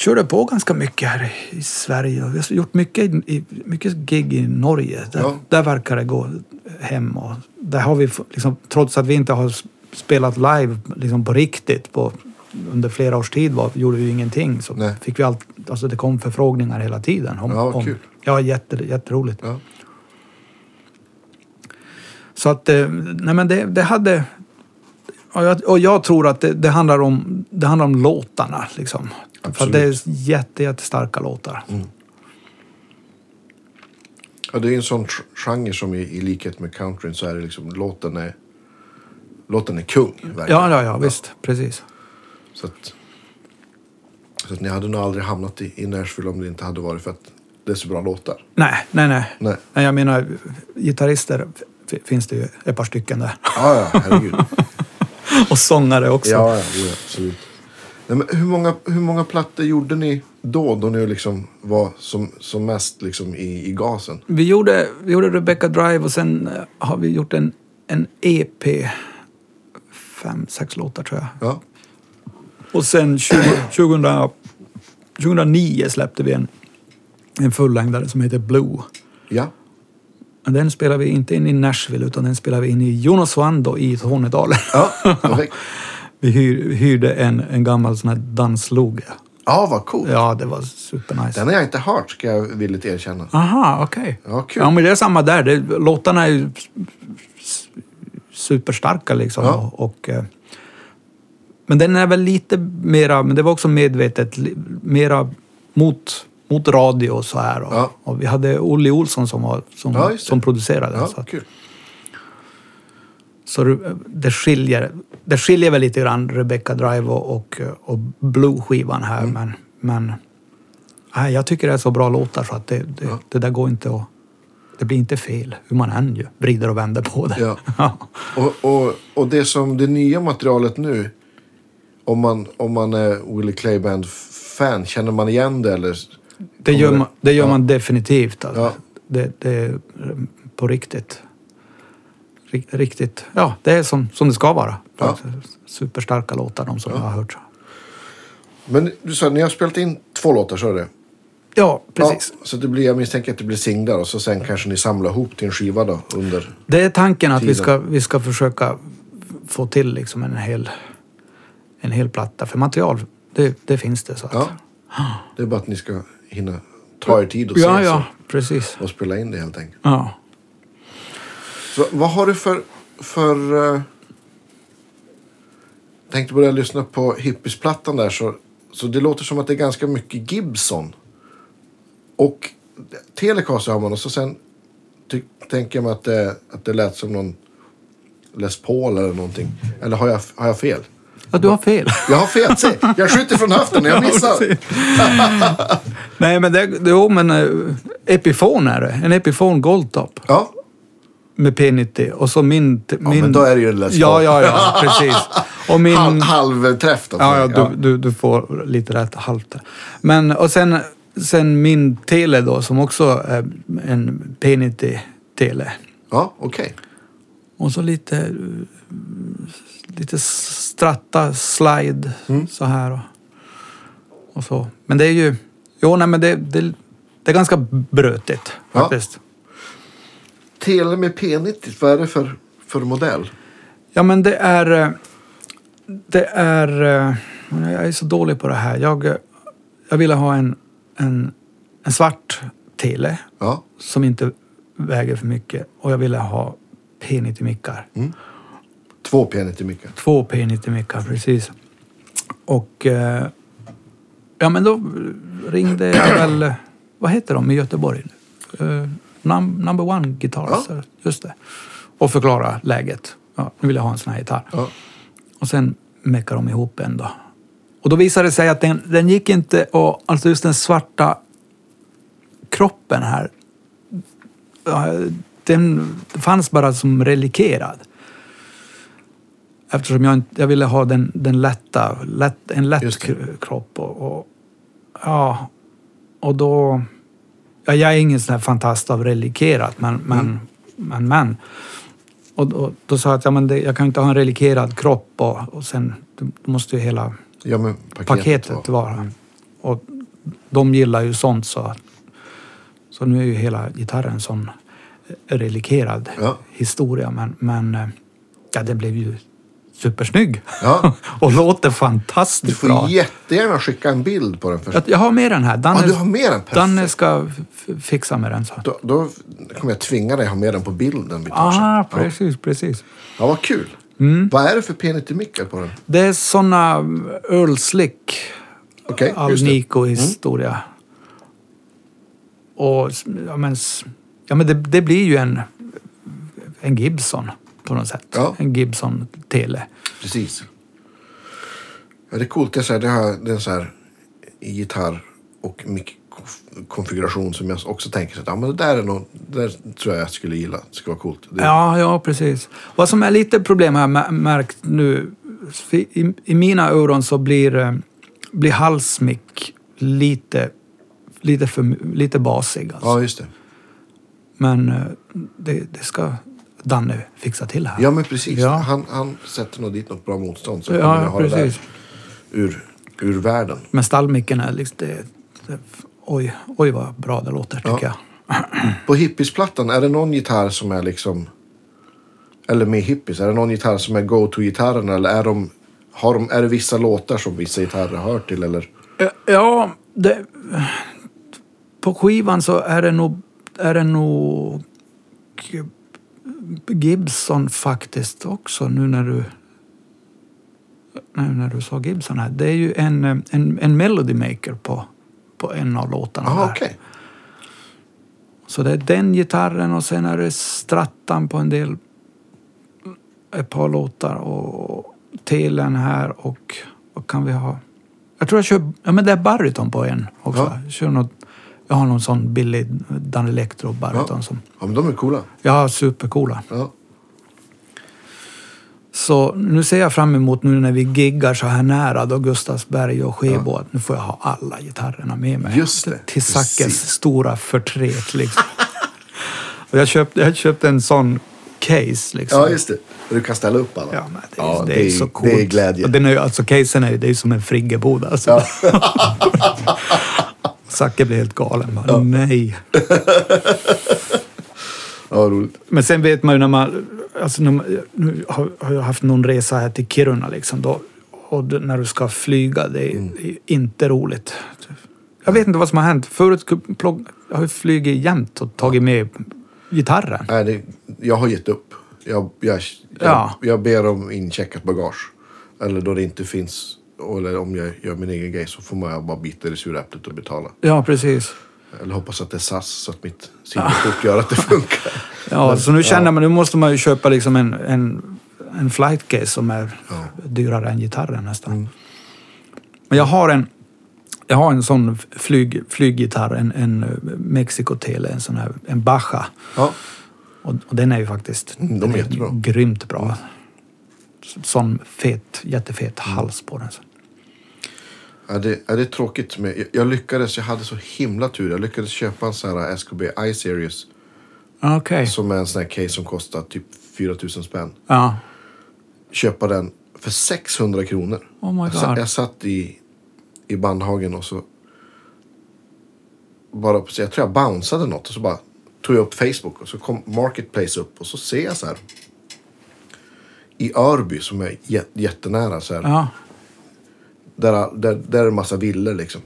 Körde på ganska mycket här i Sverige. Vi har gjort mycket, i, mycket gig i Norge. Där, Ja. där verkar det gå hem. Och där har vi, liksom, trots att vi inte har spelat live liksom på riktigt på, under flera års tid var, gjorde vi ingenting. Så Nej. fick vi allt, alltså det kom förfrågningar hela tiden. Om, Ja, om, kul. Ja, jätte, jätteroligt. Ja. Så att, eh, nej men det, det hade... Och jag, och jag tror att det, det, handlar om, det handlar om låtarna liksom. För att Absolut. det är jätte, jättestarka låtar. Ja, det är en sån genre som i, i likhet med countryn så är det liksom låten är, låten är kung. Verkligen. Ja, ja, ja, visst. Precis. Så att, så att ni hade nog aldrig hamnat i, i Nashville om det inte hade varit för att det är så bra låtar. Nej, nej, nej. Nej. Nej, jag menar, gitarrister finns det ju ett par stycken där. Ja, ja, herregud. Och sångare också. ja, ja, absolut. Nej, men hur, många, hur många plattor gjorde ni då, då ni liksom var som, som mest liksom i, i gasen? Vi, gjorde, vi gjorde Rebecca Drive och sen eh, har vi gjort en, en EP. Fem, sex låtar tror jag. Ja, Och sen 20, 2000, 2009 släppte vi en, en fullängdare som heter Blue. ja, Men Den spelar vi inte in i Nashville utan den spelar vi in i Junosuando i Tornedalen. ja perfekt. Vi hyr, hyrde en, en gammal sån här dansloge. Ja, vad coolt. Ja, det var supernice. Den har jag inte hört, ska jag villigt erkänna. Aha, okej. Ja, kul. Ja, men det är samma där. Det, låtarna är ju superstarka liksom. Ja. Och, och, eh, men den är väl lite mera, men det var också medvetet, mera mot, mot radio och så här. Och, Ja. och vi hade Olle Olsson som, var, som, Ja, som producerade. Ja, så att, så det- skiljer, det skiljer väl lite grann Rebecca Drive och, och, och Blue-skivan här. Mm. Men, men nej, jag tycker det är så bra låtar så att det, det, det där går inte att... Det blir inte fel hur man än ju vrider och vänder på det. Ja. Och, och, och det som det nya materialet nu, om man, om man är Willie Clay Band-fan, känner man igen det eller? Det gör man, det gör man definitivt. Alltså. Ja. Det, det är på riktigt. Rik- Riktigt. Ja, det är som, som det ska vara. Ja. Superstarka låtar, de som Ja. jag har hört. Men du sa ni har spelat in två låtar, så är det? Ja, precis. Ja, så det blir, jag misstänker att det blir singlar och så sen kanske ni samlar ihop till en skiva då under... Det är tanken att vi ska, vi ska försöka få till liksom en hel, en hel platta. För material, det, det finns det. Så att, Ja. Det är bara att ni ska hinna ta er tid och ja, ses ja, precis. och, och spela in det helt enkelt. Ja. Så vad har du för... för uh, tänkte börja lyssna på Hippies-plattan där så, så det låter som att det är ganska mycket Gibson. Och Telecaster har man och så sen ty, tänker jag mig att det, att det lät som någon Les Paul eller någonting. Eller har jag, har jag fel? Ja, du har fel. Jag har fel, se! Jag skjuter från höften och jag missar. Nej, men det, jo, men uh, Epifon är det. En Epifon Goldtop Ja, med P90. Och så min... ja min men då är det ju en Ja, ja, ja, precis. Och min... Halv, halvträff då. Ja, ja, du, Du, du får lite rätt halvt. Men och sen, sen min tele då som också är en P90 tele. ja okej. Och så lite, lite stratta, slide så här. Och, och så. Men det är ju, jo nej men det, det, det är ganska brötigt Ja. faktiskt. Tele med P90, vad är det för, för modell? Ja, men det är... Det är... Jag är så dålig på det här. Jag, jag ville ha en, en, en svart tele Ja, som inte väger för mycket och jag ville ha P90-mickar. två P90-mickar. Två P90-mickar, precis. Och... eh, Ja, men då ringde jag väl... eh, Vad heter de i Göteborg? Num, number one Guitars. Just det. Och förklara läget. Ja, nu vill jag ha en sån här gitarr. Ja. Och sen meckade de ihop en då. Och då visade det sig att den, den gick inte och alltså just den svarta kroppen här. Den fanns bara som relikerad. Eftersom jag, jag ville ha den, den lätta, lätt, en lätt kropp. Och, och, ja, och då... Ja, jag är ingen sån här fantast av relikerat, men... men, men, men och, och då sa jag att ja, men det, jag kan inte ha en relikerad kropp och, och sen då måste ju hela Ja, paketet, paketet var- vara. Och de gillar ju sånt så, så nu är ju hela gitarren sån relikerad Ja. historia. Men, men eh, ja, den blev ju supersnygg. Ja. och låter Du fantastiskt får bra. jättegärna skicka en bild på den först. Jag, har med den här. Danne, Ja, du har med den? Perfekt. Danne ska fixa med den. Så. Då, då kommer jag tvinga dig att ha med den på bilden Ah, sen. Ja. precis, precis. ja, vad kul. Vad är det för P90-mickar på den? Det är såna Earl Slick. Okej, just det. Mm. Och ja, men, ja, men det, det blir ju en, en Gibson på något sätt. Ja. En Gibson Tele. Precis. Ja, det är coolt. Det är, så här, det är en så här gitarr och mick-konfiguration som jag också tänker så att ja, men det där är nog, det där tror jag jag skulle gilla. Det skulle vara coolt. Det, Ja, ja, precis. Vad som är lite problem har jag mä- märkt nu. I, i mina öron så blir, eh, blir halsmick lite, lite, för, lite basig. Alltså. ja, just det. Men eh, det, det ska Danne fixa till här. Ja, men precis. Ja. Han, han sätter nog dit något bra motstånd. Så kommer jag Ja, ha det där precis. ur, ur världen. Men stallmicken är liksom... Det, det, oj, oj vad bra det låter tycker Ja. jag. På hippiesplattan, är det någon gitarr som är liksom... Eller med hippies, är det någon gitarr som är go-to-gitarren eller är de... Har de, är det vissa låtar som vissa gitarrer hör till eller? Ja, det, på skivan så är det nog, är det nog Gibson faktiskt också nu när du nu när du sa Gibson här. Det är ju en, en, en Melody Maker på, på en av låtarna. Där. okej. Så det är den gitarren och sen är det strattan på en del ett par låtar och telen här och vad kan vi ha? Jag tror jag kör, ja men det är baryton på en också. Ja. Jag, kör något, jag har någon sån billig Dan Electro baryton Ja. som, Ja, men de är coola. ja supercoola. Ja. Så nu ser jag fram emot nu när vi giggar så här nära då Gustavsberg och Skebo att nu får jag ha alla gitarrerna med mig. Just det, Till Zackes precis. stora förtret liksom. och jag köpte, jag köpte en sån case liksom. ja, just det. Du kan ställa upp alla. Ja, men det, är, Ja, det, är så coolt. Det är glädje. Och den är, alltså casen är det är som en friggeboda. Alltså. Ja. Zacke blir helt galen. Bara, Nej. Ja, roligt. Men sen vet man ju när man... Alltså när man nu har, har jag haft någon resa här till Kiruna liksom. Då, och när du ska flyga, det är, Mm. det är inte roligt. Jag vet inte vad som har hänt. Förut jag har ju flugit jämt och tagit med gitarren. Nej, det, jag har gett upp. Jag, jag, jag, Ja. jag ber om incheckat bagage. Eller då det inte finns. Eller om jag gör min egen grej så får man i det sura äpplet och betala. Ja, precis. Eller hoppas att det är SAS så att mitt simkort gör att det funkar. Ja, Men, så nu känner ja. man, nu måste man ju köpa liksom en, en, en flight case som är dyrare än gitarren nästan. Mm. Men jag har en, jag har en sån flyg, flyggitarr, en, en Mexico Tele, en sån här, en Baja. Ja, Och, och den är ju faktiskt Mm, de är jättebra. grymt bra. Sån fet, jättefet Mm. hals på den. Ja, det, ja, det är tråkigt. Med, jag, jag lyckades, jag hade så himla tur. Jag lyckades köpa en sån här SKB I-series. Okej. Som är en sån här case som kostar typ 4000 spänn. Ja. Köpa den för 600 kronor. Oh my Jag god. jag satt i, i bandhagen och så... Bara, jag tror jag bounceade något och så bara tog jag upp Facebook och så kom Marketplace upp och så ser jag så här. I Örby som är jät, jättenära så här. Ja. Där, där, där är det massa villor liksom.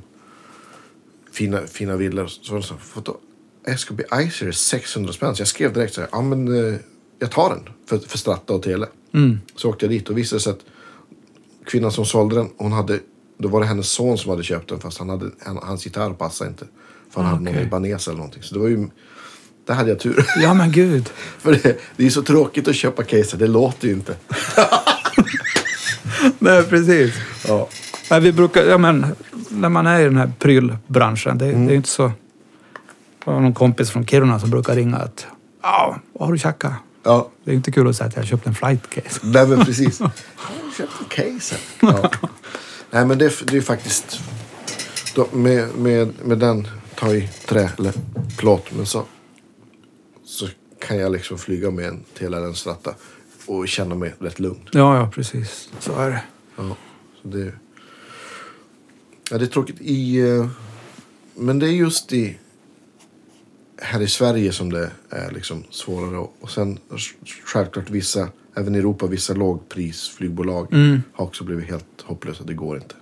Fina, fina villor. Så här, foto, SKB Icer är 600 spänn. Så jag skrev direkt så här, ja men eh, jag tar den för, för Stratta och Tele. Så åkte jag dit och visade sig att kvinnan som sålde den, hon hade, då var det hennes son som hade köpt den fast han hade, han, hans gitarr passade inte. För han hade någon Okej. Ibanez eller någonting. Så det var ju, där hade jag tur. ja, men gud. för det, det är så tråkigt att köpa caser, det låter ju inte. Nej, precis. Ja. Nej, vi brukar, ja men, när man är i den här prylbranschen, det, det är inte så... Jag har någon kompis från Kiruna som brukar ringa att ja, vad har du tjackat? ja. Det är inte kul att säga att jag köpt en flight case. Nej men precis. Jag har köpt en case. Ja. Nej men det, är- det är faktiskt. Då, med, med, med den, ta i trä eller plåt. Men så, så kan jag liksom flyga med en Tele eller en Stratta. Och känna mig rätt lugn. Ja, ja, precis. Så är det. Ja, så det, ja, det är tråkigt i... eh, Men det är just i... Här i Sverige som det är liksom svårare. Och- sen självklart vissa, även i Europa, vissa lågprisflygbolag har också blivit helt hopplösa. Det går inte.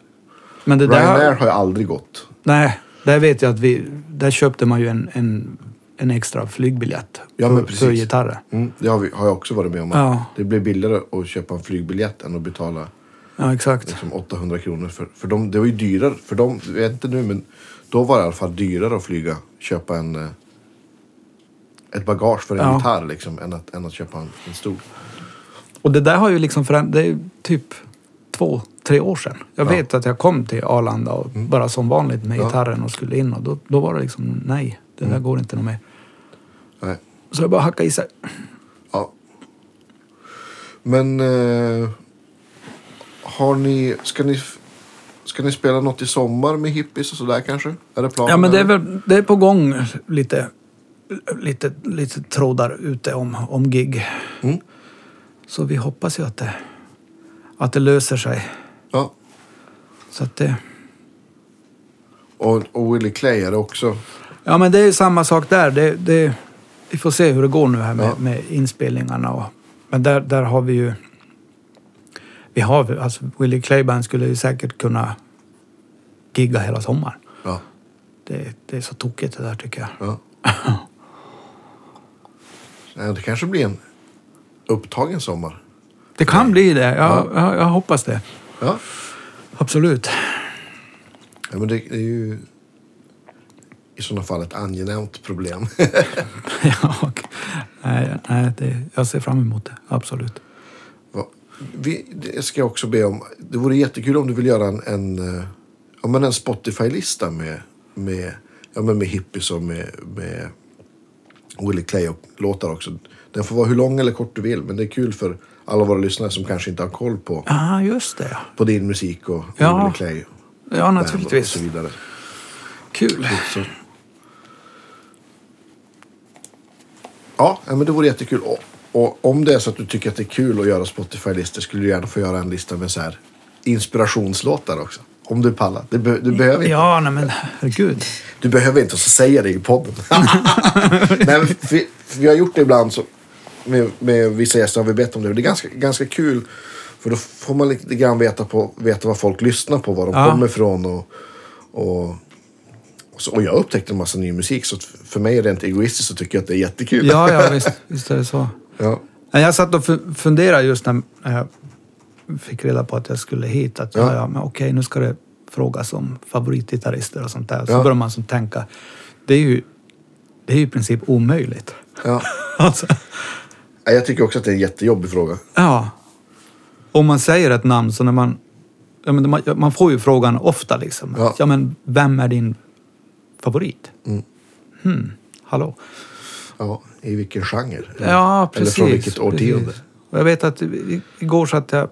Men det där... Ryanair har ju aldrig gått. Nej, där vet jag att vi... Där köpte man ju en, en, en extra flygbiljett Ja, för, precis. för gitarrer. Mm, det har, vi, har jag också varit med om. Ja. Det blir billigare att köpa en flygbiljett än att betala Ja, exakt. liksom 800 kronor. För, för dem, det var ju dyrare. För dem, jag vet inte nu, men då var det i alla fall dyrare att flyga. Köpa en, eh, ett bagage för en Ja. gitarr liksom, än att, än att köpa en, en stol. Och det där har ju liksom förändrats. Det är typ två, tre år sedan. Jag Ja. vet att jag kom till Arlanda och bara som vanligt med Ja. gitarren och skulle in och då, då var det liksom nej, det där går inte något mer. Nej. Så jag bara hacka i sig. Ja. Men eh, har ni, ska ni, ska ni spela något i sommar med hippies och sådär kanske? Är det planen? Ja men det är väl det är på gång lite, lite, lite trådar ute om, om gig. Mm. Så vi hoppas ju att det, att det löser sig. Ja. Så att det, Och, och Willie Clay är det också. ja men det är samma sak där. Det, det, vi får se hur det går nu här med, Ja. med inspelningarna. Och, men där, där har vi ju... Vi har, alltså Willie Clayband skulle ju säkert kunna gigga hela sommaren. Ja. Det, det är så tokigt det där tycker jag. ja. Det kanske blir en upptagen sommar. Det kan bli det. Jag, jag, jag hoppas det. Ja. Absolut. ja men det är ju i sådana fall ett angenämt problem. ja, nej, nej det, jag ser fram emot det. Absolut. Vi, det ska jag också be om. Det vore jättekul om du vill göra en, en, eh, ja, men en Spotify-lista med, med, ja, men med hippies och med, med Willie Clay och låtar också. Den får vara hur lång eller kort du vill, men det är kul för alla våra lyssnare som kanske inte har koll på, Ja, just det. på din musik och Ja. Willie Clay. Ja, band Och naturligtvis. så vidare. Kul. Så. Ja, ja, men det vore jättekul. Och, och om det är så att du tycker att det är kul att göra Spotify-listor skulle du gärna få göra en lista med så här inspirationslåtar också. Om du pallar. Du, be, du behöver inte. Ja, nej men herregud. Du behöver inte, så säger det i podden. Nej, vi, vi har gjort det ibland så, med, med vissa gäster har vi bett om det. Det är ganska, ganska kul. För då får man lite grann veta, på, veta vad folk lyssnar på, var de Ja. kommer ifrån. Och, och, och, så, och jag upptäckte en massa ny musik. Så för mig rent egoistiskt så tycker jag att det är jättekul. Ja, ja, visst, visst är det så. Ja. Jag satt och fu- funderade just när jag fick reda på att jag skulle hit. Att ja, Ja. men okej, nu ska det frågas om favoritgitarrister och sånt där. Så Ja. börjar man som tänka, det är ju, det är ju i princip omöjligt. Ja. Alltså, Jag tycker också att det är en jättejobbig fråga. ja. Om man säger ett namn så när man... Ja, men man, man får ju frågan ofta liksom. Ja. Ja. men vem är din favorit? Mm. Hmm, hallå? Ja, I vilken genre? Ja, precis. Eller från vilket årtionde? jag vet att igår satt jag,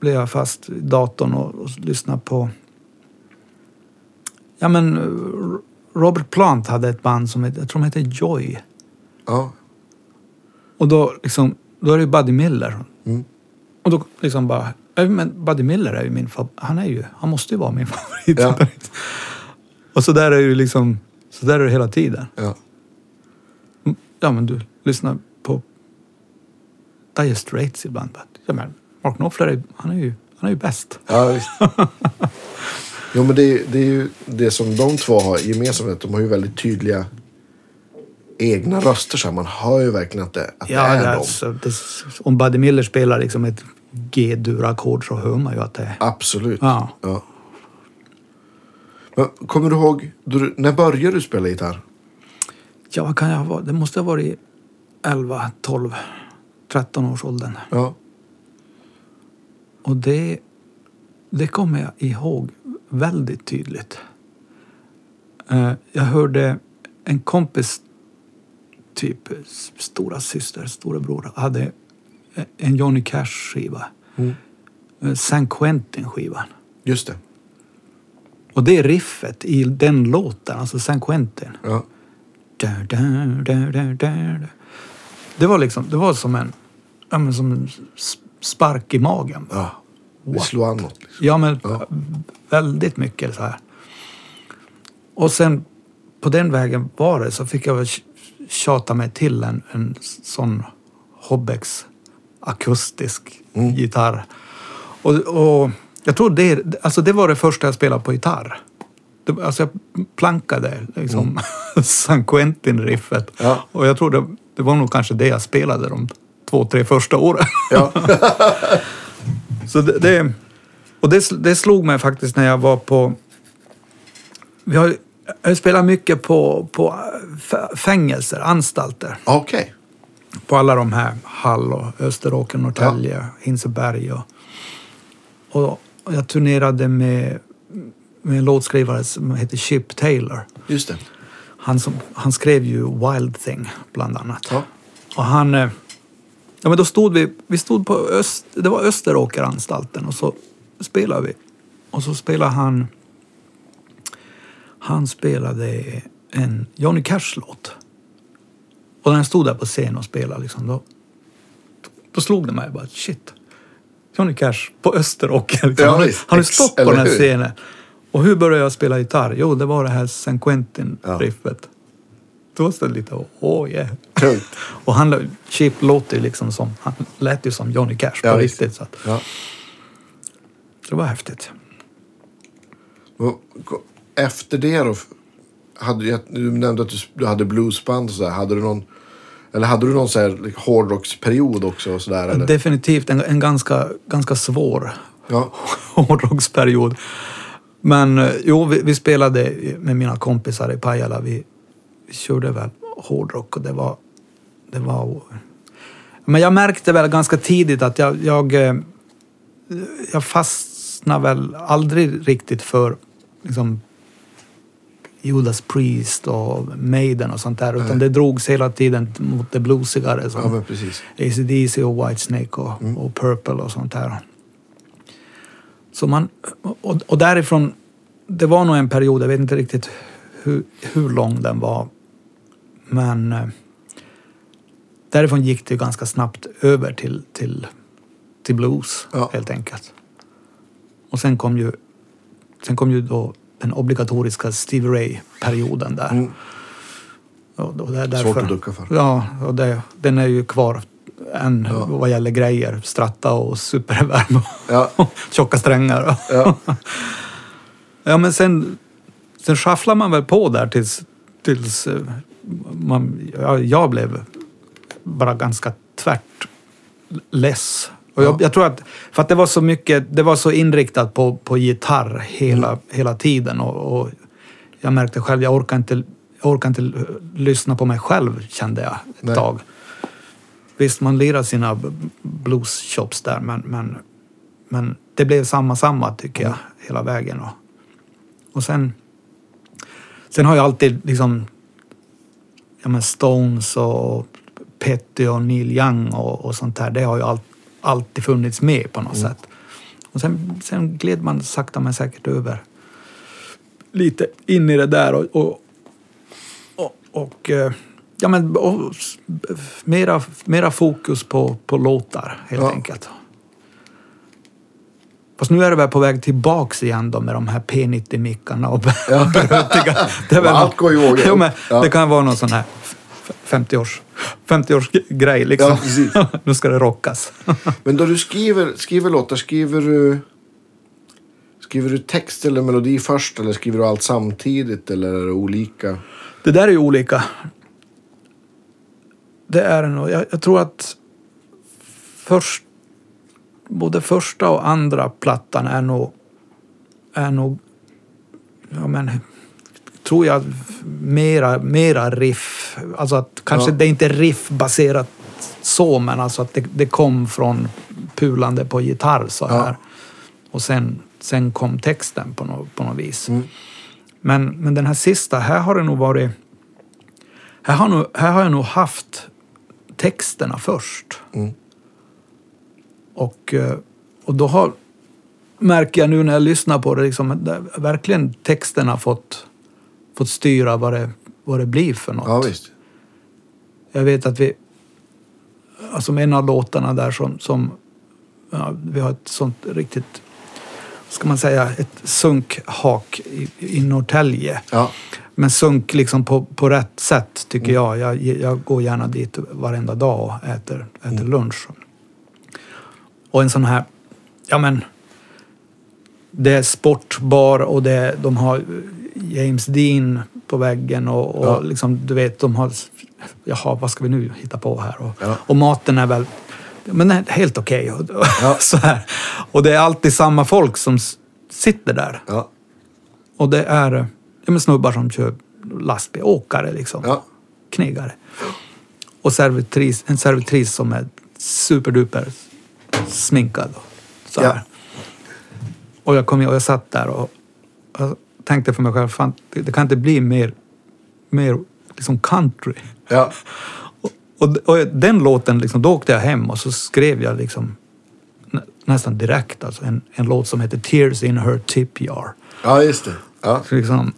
blev jag fast i datorn och, och lyssnade på... Ja men Robert Plant hade ett band som jag tror de hette Joy. Ja. Och då liksom då är det Buddy Miller. Mm. Och då liksom bara, "Ja, men Buddy Miller är ju min favorit. Han är ju, han måste ju vara min favorit. Ja. Och så där är det ju liksom, så där är det hela tiden. Ja. Ja men du, lyssnar på Dire Straits ibland. Ja, men Mark Knopfler, är, han är ju, han är ju bäst. Ja, visst. Jo, men det, är- det är ju det som de två har gemensamt. De har ju väldigt tydliga egna röster. Så. Man hör ju verkligen att det, att Ja, det är det dem. alltså, det, om Buddy Miller spelar liksom ett G-dur-ackord så hör man ju att det är... Absolut. Ja. Ja. Men kommer du ihåg, när började du spela gitarr? Ja, vad kan jag ha? Det måste ha varit 11, 12, 13 års åldern. Ja. Och det, det kommer jag ihåg väldigt tydligt. Eh, Jag hörde en kompis, typ stora syster, storebror, hade en Johnny Cash-skiva. Mm. Eh, San Quentin-skivan. Just det. Och det riffet i den låten, alltså San Quentin. Ja. Da, da, da. Det var liksom, det var som en, ja, men som en spark i magen. ja. Det slog an något. Liksom. Ja, men Ja. väldigt mycket så här. Och sen på den vägen var det så fick jag väl tjata mig till en, en sån Hobbex akustisk Mm. gitarr. Och, och jag tror det, alltså det var det första jag spelade på gitarr. Alltså jag plankade liksom San Quentin-riffet. Ja. Och jag tror det, det var nog kanske det jag spelade de två, tre första åren. Ja. Så det, det, och det, det slog mig faktiskt när jag var på... Vi har, jag har spelat mycket på, på f- fängelser, anstalter. Okej. På alla de här, Hall och Österåker, Norrtälje, Hinseberg och, och, och jag turnerade med, med en låtskrivare som heter Chip Taylor. Just det. Han, som, han skrev ju Wild Thing, bland annat. Ja. Och han... eh, Ja, men då stod vi... Vi stod på Öst... Det var Österåkeranstalten och så spelade vi. Och så spelade han... Han spelade en Johnny Cash-låt. Och när jag stod där på scen och spelade liksom, då, då slog det mig bara shit. Johnny Cash på Österåker. Liksom. Ja, han, har- han ju stått på den här scenen. Och hur började jag spela gitarr? Jo, det var det här San Quentin-riffet. Då var det lite, åh yeah. Tungt. Och han, Chip låter ju liksom som, han lät ju som Johnny Cash på Ja, riktigt. Så att, Ja. det var häftigt. Och Efter det då? Hade, du- nämnde att du, hade bluesband och sådär. Hade du någon... Eller hade du någon så här hårdrocksperiod också? Och sådär, eller? Definitivt en, en ganska, ganska svår Ja. hårdrocksperiod. Men eh, jo, vi, vi spelade med mina kompisar i Pajala. Vi, vi körde väl hårdrock och det var... Det var men jag märkte väl ganska tidigt att jag, jag, eh, jag fastnade väl aldrig riktigt för liksom, Judas Priest och Maiden och sånt där. Utan Nej. det drogs hela tiden mot det bluesigare. Som, ja. ACDC och Whitesnake och, Mm. och Purple och sånt där. Så man, och, och därifrån, det var nog en period, jag vet inte riktigt hur, hur lång den var, men eh, därifrån gick det ganska snabbt över till, till, till blues Ja. helt enkelt. Och sen kom ju, sen kom ju då den obligatoriska Stevie Ray-perioden där. Mm. Och, och det är därför, Svårt att ducka för. Ja, och det, den är ju kvar än Ja. vad gäller grejer. Stratta och superreverb Ja. och tjocka strängar. Ja. Ja, men sen, sen shufflar man väl på där tills, tills eh, man, ja, jag blev bara ganska tvärt less. Och jag, Ja. jag tror att, för att det var så mycket, det var så inriktat på, på gitarr hela, Mm. hela tiden och, och jag märkte själv, jag orkar inte, jag orkar inte lyssna på mig själv kände jag ett Nej. tag. Visst, man lirar sina blues-chops där, men, men, men det blev samma, samma tycker jag, hela vägen. Och, och sen, sen har jag alltid liksom, ja men Stones och Petty och Neil Young och, och sånt där, det har ju all, alltid funnits med på något sätt. Och sen, sen gled man sakta men säkert över lite in i det där och, och, och, och eh, Ja, men och, mera, mera fokus på, på låtar helt Ja. enkelt. Fast nu är det väl på väg tillbaks igen då med de här P90-mickarna och Ja. brötiga. Det, väl Allt går. Jo, men Ja. Det kan vara någon sån här 50-års 50 grej liksom. Ja, nu ska det rockas. Men då du skriver, skriver låtar, skriver du... Skriver du text eller melodi först eller skriver du allt samtidigt eller är det olika? Det där är ju olika. Det är det nog. Jag, jag tror att först, både första och andra plattan är nog, är nog, ja men, tror jag, mera, mera riff. Alltså att kanske Ja. det är inte riffbaserat så, men alltså att det, det kom från pulande på gitarr så Ja. här. Och sen, sen kom texten på något, på något vis. Mm. Men, men den här sista, här har det nog varit... Här har, nog, här har jag nog haft texterna först. Mm. Och, eh, och då har, märker jag nu när jag lyssnar på det, liksom, verkligen texterna fått, fått styra vad det, vad det blir för något. Ja, visst. Jag vet att vi... Alltså med en av låtarna där som... som ja, vi har ett sånt riktigt... Ska man säga ett sunkhak i, i Norrtälje. Ja. Men sunk liksom på, på rätt sätt tycker jag. jag. Jag går gärna dit varenda dag och äter, äter lunch. Och en sån här... Ja men... Det är sportbar och det, de har James Dean på väggen och, och Ja. liksom, du vet, de har... Jaha, vad ska vi nu hitta på här? Och, Ja. och maten är väl... Men är helt okej. Och, Ja. så här. och det är alltid samma folk som sitter där. Och det är ja, men snubbar som kör lastbil, åkare liksom. Ja. Knegare. Och servitris, en servitris som är superduper sminkad. och Så Ja. Och jag kom in och jag satt där och jag tänkte för mig själv, fan, det, det kan inte bli mer, mer liksom country. Ja. Och, och, och den låten, liksom, då åkte jag hem och så skrev jag liksom nä, nästan direkt alltså, en, en låt som heter Tears in her tip jar. ja, just det. Ja. Så Liksom.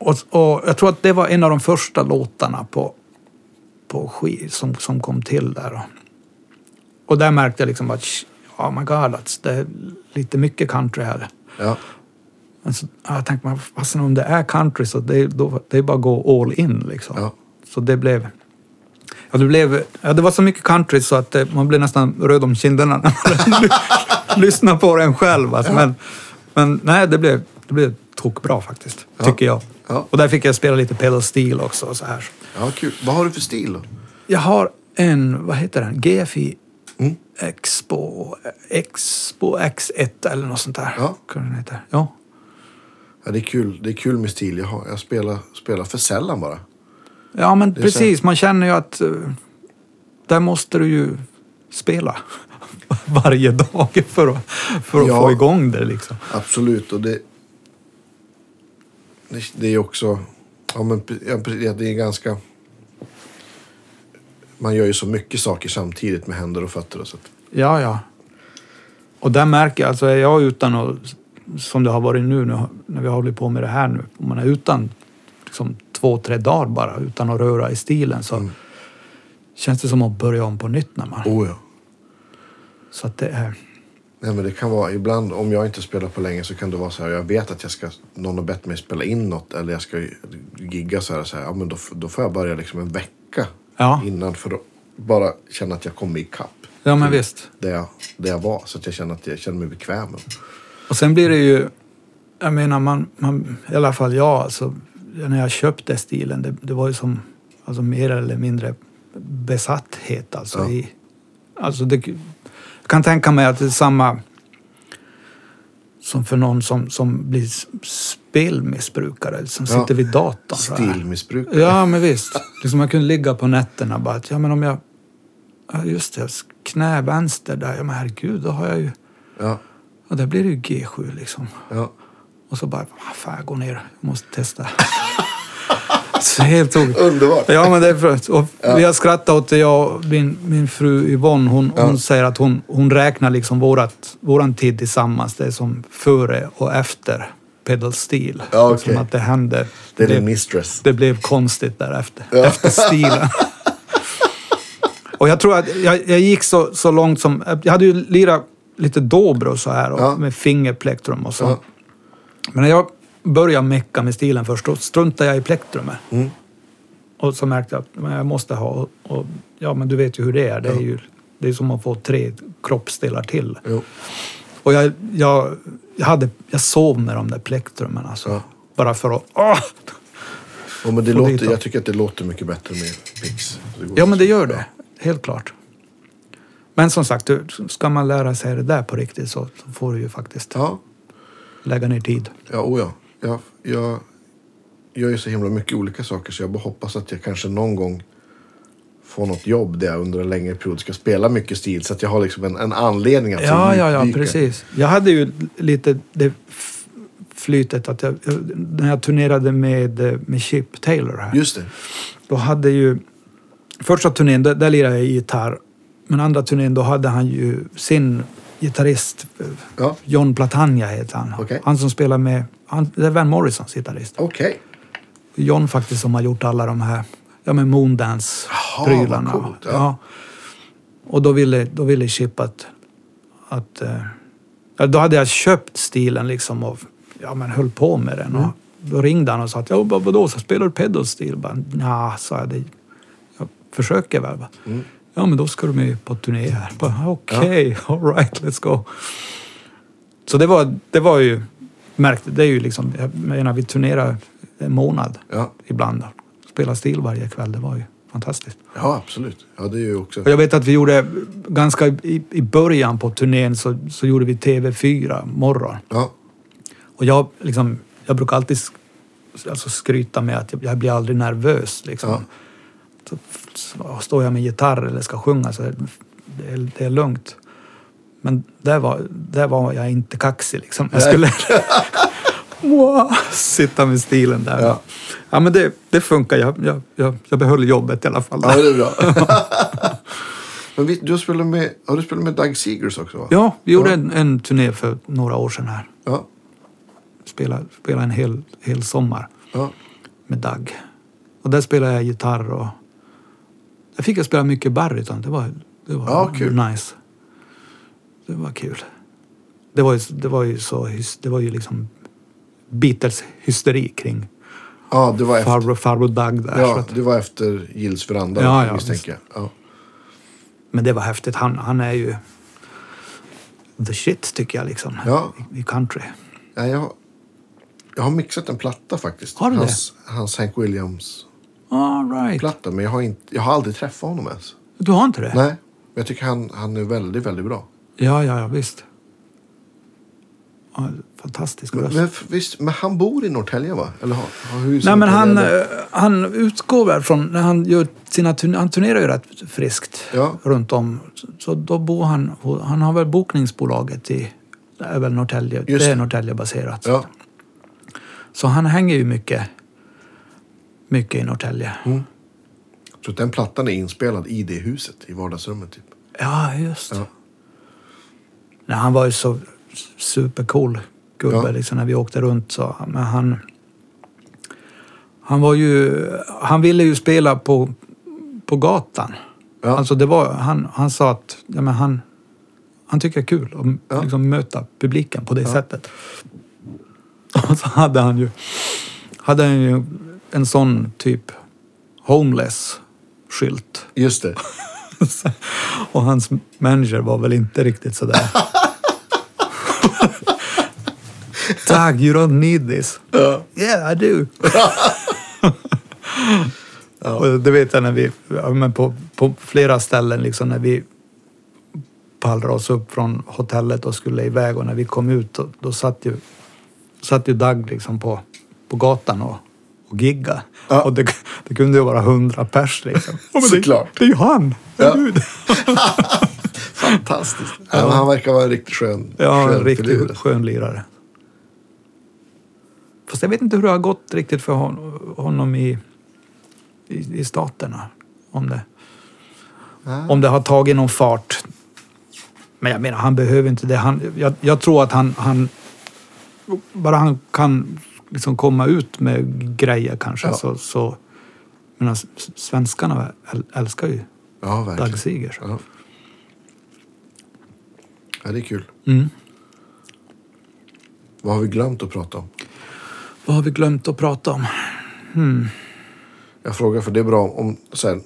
Och, och jag tror att det var en av de första låtarna på, på skiv som, som kom till där. Och där märkte jag liksom att oh my god, det är lite mycket country här. Ja. Men så, ja, jag tänkte, men fasen om det är country så det, då, det är bara att gå all in liksom. Ja. Så det blev... Ja, det, blev, ja, det var så mycket country så att eh, man blev nästan röd om kinderna när man lyssnade på den själv. Alltså. Men, men nej, det blev, det blev tokbra faktiskt, Ja. tycker jag. Ja. Och där fick jag spela lite pedal steel också. Och så här. ja, kul. Vad har du för stil då? Jag har en, vad heter den? GFI Mm. Expo, Expo X1 eller något sånt där. Ja. Den heter. Ja. Ja, det är kul. Det är kul med stil. Jag, har, jag spelar, spelar för sällan bara. Ja, men precis. Man känner ju att eh, där måste du ju spela varje dag för att, för att Ja. få igång det. Liksom. Absolut. Och det, det, det är också... Ja, men det är ganska... Man gör ju så mycket saker samtidigt med händer och fötter. Och så. Ja, ja. Och där märker jag, alltså är jag utan att, som det har varit nu, nu när vi har hållit på med det här nu, om man är utan liksom, två, tre dagar bara utan att röra i stilen så Mm. känns det som att börja om på nytt när man... Oh, ja. Så att det är... Nej, men det kan vara ibland om jag inte spelar på länge så kan det vara så här. Jag vet att jag ska, någon har bett mig spela in något eller jag ska gigga så här. Så här ja, men då, då får jag börja liksom en vecka Ja, innan för att bara känna att jag kommer ikapp. ja men visst. Där jag, där jag var så att jag känner att jag känner mig bekväm. Och sen blir det ju, jag menar man, man i alla fall jag, alltså, när jag köpte stilen, det, det var ju som alltså, mer eller mindre besatthet. Alltså, Ja. i, alltså det, kan tänka mig att det är samma som för någon som, som blir spelmissbrukare, som Ja. sitter vid datorn. Stilmissbrukare. Ja, men visst. Liksom jag kunde ligga på nätterna bara att, ja men om jag, ja just det, knä vänster där, ja men herregud, då har jag ju, Ja, ja där blir det ju G7 liksom. ja. Och så bara, "Ah, fan jag går ner, jag måste testa. Så helt tokigt. Underbart. Ja, men det är för, och Vi har skrattat åt det, jag och min, min fru Yvonne. Hon, Ja. hon säger att hon, hon räknar liksom vårat, våran tid tillsammans. Det är som före och efter pedal steel. Ja, Liksom okej. att det hände. Det är blev- det blev konstigt därefter. Efter stilen. och jag tror att jag, jag gick så, så långt som... Jag hade ju lirat lite dobro så här och Ja. med fingerplektrum och så. Ja. Men när jag började mecka med stilen först, då struntade jag i plektrumet. Mm. Och så märkte jag att men jag måste ha... Och, och, ja, men du vet ju hur det är. Det är ju det är som att få tre kroppsdelar till. Jo. Och jag, jag, jag, hade, jag sov med de där plektrumen alltså. Ja. Bara för att... Åh! Ja, men det låter, dit jag tycker att det låter mycket bättre med Pix. Ja, men det gör det. Helt klart. Men som sagt, ska man lära sig det där på riktigt så, så får du ju faktiskt Ja, lägga ner tid. ja, oh ja. Jag, jag gör ju så himla mycket olika saker så jag bara hoppas att jag kanske någon gång får något jobb där jag under en längre period ska spela mycket stil så att jag har liksom en, en anledning att Ja, ja, ja, precis. Jag hade ju lite det flytet att jag, när jag turnerade med, eh, med Chip Taylor här. Just det. Då hade ju... Första turnén, där, där lirade jag gitarr. Men andra turnén, då hade han ju sin gitarrist, eh, Ja, John Platania heter han. Okej. Han som spelar med... Han, det är Van Morrisons gitarrist. okej. John faktiskt som har gjort alla de här ja, men Moondance-prylarna. coolt, ja. ja. Och då ville, då ville Chip att... att eh, ja, då hade jag köpt stilen liksom och ja, men höll på med den. Mm. Och då ringde han och sa att ja, vad- vadå, så spelar du pedalstil? Nja, sa jag. Det, jag försöker väl. va." Mm. Ja, men då ska du med på turné här. Okej, all right, let's go. Så det var, det var ju... Märkte, det är ju liksom... Jag menar, vi turnerar en månad Ja. ibland. Spela stil varje kväll, det var ju fantastiskt. ja, absolut. Ja, det är ju också... Och jag vet att vi gjorde, ganska i, i början på turnén så, så gjorde vi TV4 morgon. Ja, Och jag, liksom, jag brukar alltid alltså skryta med att jag, jag blir aldrig nervös. Liksom. Ja. Så, så står jag med gitarr eller ska sjunga så det, är, det är lugnt. Men där var, där var jag inte kaxig. Liksom. Jag skulle wow, sitta med stilen där. Ja. Ja. men det, det funkar. Jag, jag, jag, jag behöll jobbet i alla fall. ja det är bra. men vi, du spelat med, har du spelat med Doug Seegers också? Va? Ja, vi gjorde Ja. en, en turné för några år sedan här. Ja. Spelade, spelade en hel, hel sommar ja. med Doug. Och där spelade jag gitarr och... Där fick jag spela mycket baryton. Det var, det var Ja, nice. Det var kul. Det var ju, det var ju så... Det var ju liksom Beatles-hysteri kring ja, det var farbror, farbror Doug där. ja, att, det var efter Gills veranda, Ja, ja, misstänker jag. Ja. men det var häftigt. Han, han är ju the shit tycker jag liksom. Ja. I, I country. Ja, jag, jag har mixat en platta faktiskt. Har du det? hans, hans Hank Williams-platta. Right. Men jag har, inte, jag har aldrig träffat honom ens. Du har inte det? Nej. Men jag tycker han, han är väldigt, väldigt bra. Ja, ja, ja, visst. Ja, fantastisk röst. men, visst, men han bor i Norrtälje va? Eller har, har hus Nej, men han, Norrtälje, eller? eh, han utgår väl från, när han gör sina han turnerar ju rätt friskt Ja. runt om. Så- då bor han, han har väl bokningsbolaget i, det är väl Norrtälje, Just det är det. Norrtälje-baserat. Ja. Så han hänger ju mycket, mycket i Norrtälje. Så den plattan är inspelad i det huset, i vardagsrummet. Typ. Ja, just. Ja. Nej, han var ju så supercool gubbe Ja. liksom, när vi åkte runt. Så, men han, han var ju... Han ville ju spela på, på gatan. Ja. Alltså det var, han, han sa att ja, men han, han tycker det är kul att Ja. liksom, möta publiken på det sättet. Och så hade han ju, hade han ju en sån typ homeless-skylt. Just det. Och hans manager var väl inte riktigt sådär. Doug, you don't need this. Ja. Yeah, I do. Och det vet jag när vi, ja, men på, på flera ställen liksom när vi pallrade oss upp från hotellet och skulle iväg och när vi kom ut då, då satt ju, satt ju Doug liksom på, på gatan och, och gigga. Ja. Och det, det kunde ju vara hundra pers liksom. Ja, Såklart. Det, det är ju han! Ja. Fantastiskt. Ja. han verkar vara en riktigt skön, Ja, skön en riktigt filur. skön lirare. Fast jag vet inte hur det har gått riktigt för hon- honom i, i, i staterna. Om det, Ja. om det har tagit någon fart. Men jag menar, han behöver inte det. Han, jag, jag tror att han, han bara han kan liksom komma ut med grejer kanske Ja. så, så men alltså, svenskarna äl- älskar ju Ja, verkligen. Dag Seger. Ja. ja, det är kul. Mm. Vad har vi glömt att prata om? Vad har vi glömt att prata om? Jag frågar för det är bra om här,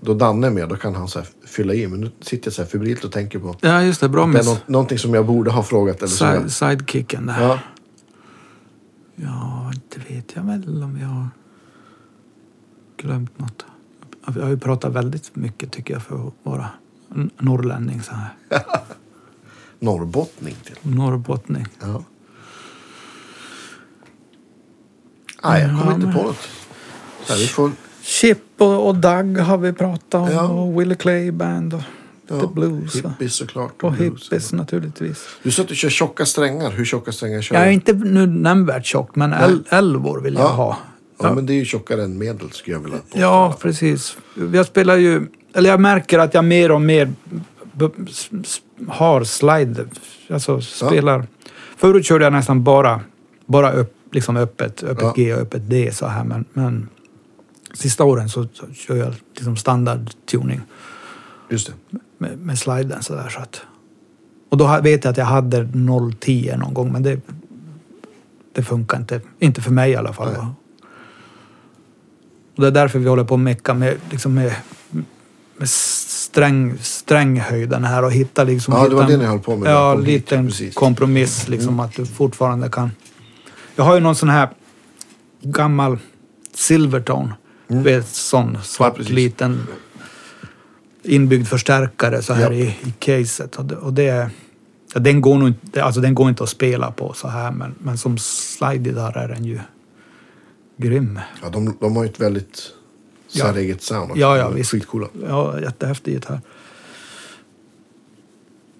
då Danne är med, då kan han så fylla i. Men nu sitter jag så här febrilt och tänker på Ja, just det. Bra det är med nå- någonting som jag borde ha frågat. Eller side, sidekicken där. ja, Ja, inte vet jag väl om jag har glömt något. Jag har ju pratat väldigt mycket tycker jag för att vara norrlänning så här. norrbottning till. Norrbottning. Ja. Nej, jag kommer Ja, inte på något. Så här, vi får, Chip och, och Doug har vi pratat om Ja. och Willie Clay Band och ja, The Blues. Hippies såklart. Och blues. hippies naturligtvis. Du sa att du kör tjocka strängar. Hur tjocka strängar kör Jag är du? inte nu nämnvärt tjock, men el- elvor vill jag Ja. ha. Ja, men det är ju tjockare än medel skulle jag vilja påstå. Ja, precis. Jag spelar ju... Eller jag märker att jag mer och mer har slide. Alltså spelar... Förut körde jag nästan bara, bara upp, liksom öppet, öppet Ja. G och öppet D så här. Men, men sista åren så, så kör jag liksom standard tuning Just det. Med, med sliden så där. Så att, och då vet jag att jag hade 010 någon gång, men det, det funkar inte. Inte för mig i alla fall. Nej. Och det är därför vi håller på att mecka med, liksom med, med sträng, stränghöjden här och hitta liksom... Ja, det var det ni höll på med. Ja, en precis. kompromiss liksom att du fortfarande kan... Jag har ju någon sån här gammal Silvertone. Du vet, sån Mm. Ja, svart precis. liten inbyggd förstärkare så här Ja. i, i caset. Och det, och det. Ja, den, går nog inte, alltså den går inte att spela på så här men, men som slide-gitarr är den ju grym. Ja, de, de har ju ett väldigt Ja. säreget sound också. Ja, ja, visst. Skitcoola. Ja, jättehäftig gitarr.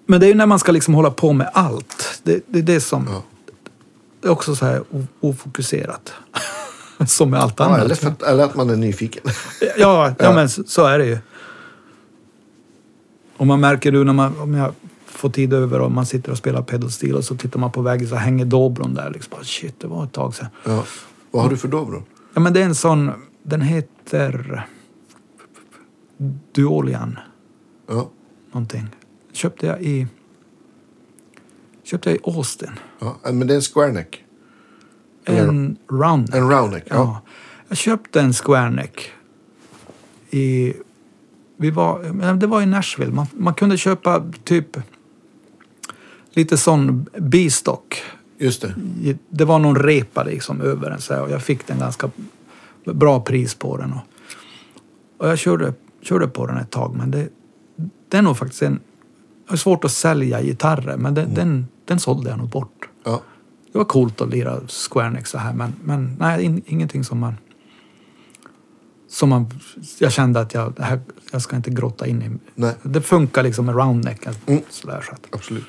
Men det är ju när man ska liksom hålla på med allt. Det, det är det som Ja. det är också så här ofokuserat. som med allt Ja, annat. eller, för, eller att man är nyfiken. Ja, ja, Ja. men så, så är det ju. Och man märker du när man, om jag får tid över och man sitter och spelar pedalstil och så tittar man på väggen så hänger dobron där. Liksom, shit, det var ett tag sedan. Ja. Vad har du för dobro? Ja, men det är en sån, den heter Duolian Ja. någonting. Köpte jag i, köpte jag i Austin. ja. Men det är en square neck. Eller- En round En round neck. Ja. Ja. Jag köpte en square neck i... Vi var, det var i Nashville. Man, man kunde köpa typ lite sån bistock. Just det. Det var någon repa liksom över den så här, och jag fick den ganska bra pris på den. Och, och jag körde, körde på den ett tag men det, det är nog faktiskt en... Det är svårt att sälja gitarrer men den, den, den sålde jag nog bort. Ja. Det var coolt att lira Square Enix så här men, men nej, in, ingenting som man... Som man... Jag kände att jag, här, jag ska inte grotta in i... Nej. Det funkar liksom med roundneck. Mm. Sådär, så att. Absolut.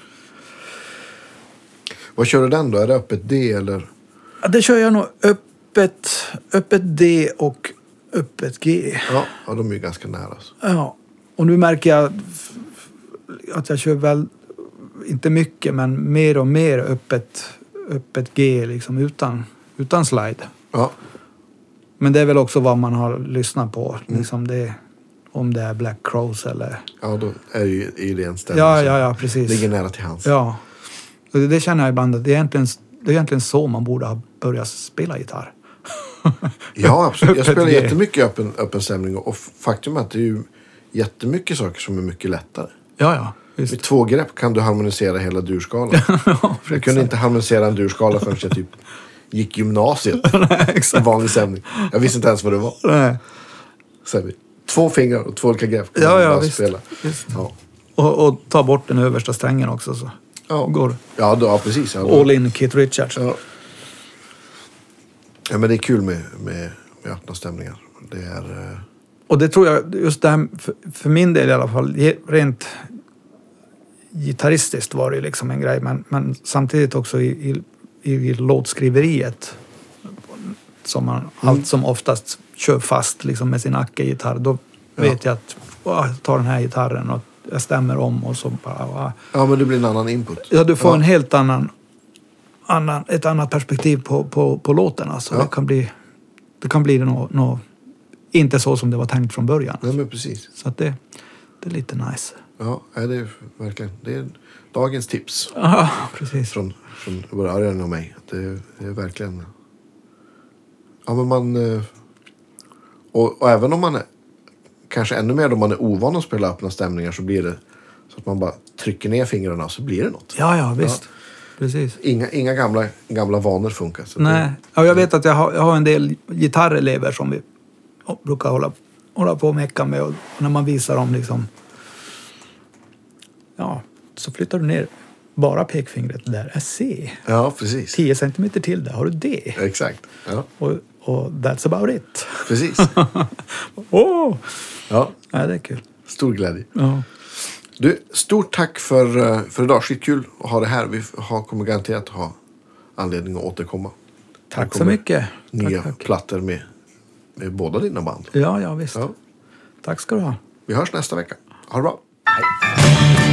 Vad kör du den då? Är det öppet D eller? Ja, det kör jag nog öppet, öppet D och öppet G. Ja, ja de är ju ganska nära. Alltså. Ja. Och nu märker jag att jag kör väl, inte mycket, men mer och mer öppet, öppet G liksom utan, utan slide. Ja. Men det är väl också vad man har lyssnat på. Mm. Liksom det, om det är Black Crows eller... ja, då är ju, är det en ställe Ja, ja, ja, precis. ligger nära till hands. Ja. Det, det känner jag ibland att det är, egentligen, det är egentligen så man borde ha börjat spela gitarr. Ja, absolut. Jag spelar jättemycket öppen, öppen stämning och faktum är att det är ju jättemycket saker som är mycket lättare. Ja, ja. Visst. Med två grepp kan du harmonisera hela durskalan. ja, Jag kunde inte harmonisera en durskala förrän jag typ gick gymnasiet. Nej, I vanlig stämning. Jag visste inte ens vad det var. Nej. Två fingrar och två olika grepp. Ja, ja, visst. Spela. visst. Ja. Och, och ta bort den översta strängen också så Ja. går Ja, då, ja, precis. Ja, all in Kit Richards. Ja. ja, men det är kul med, med, med öppna stämningar. Det är... eh, Och det tror jag, just det här, för, för min del i alla fall, rent gitarristiskt var det liksom en grej, men, men samtidigt också i, i, i låtskriveriet som man allt som oftast kör fast liksom med sin Acke-gitarr, då Ja. vet jag att "Åh, jag tar den här gitarren och jag stämmer om och så bara... "Åh." Ja, men det blir en annan input. Ja, du får Ja. en helt annan... annan, ett annat perspektiv på, på, på låten. Alltså. Ja. Det kan bli, det kan bli nå nå- inte så som det var tänkt från början. Nej, men precis. Så att det, det är lite nice. Ja, det är verkligen det är dagens tips Ja, precis. från, från både Örjan och mig. Det är, det är verkligen... Ja, men man... eh, Och, och även om man är... Kanske ännu mer om man är ovan att spela öppna stämningar så blir det så att man bara trycker ner fingrarna så blir det något. Ja, ja, visst. Precis. Inga, inga gamla, gamla vanor funkar. Nej, Det, ja, jag vet att jag har, jag har en del gitarrelever som vi brukar hålla, hålla på och mecka med. Och när man visar dem liksom... Ja, så flyttar du ner bara pekfingret. Där är C. ja, precis. 10 centimeter till, där har du D. Exakt. Ja, Och, och that's about it. precis. Åh! Ja, Ja, det är kul. stor glädje. Ja. Du, stort tack för, eh, för idag. Skitkul att ha det här. Vi har, kommer garanterat ha anledning att återkomma. Tack så mycket. Nya Tack, tack. plattor med, med båda dina band. Ja, ja, visst. Ja. Tack ska du ha. Vi hörs nästa vecka. Ha det bra. Hej.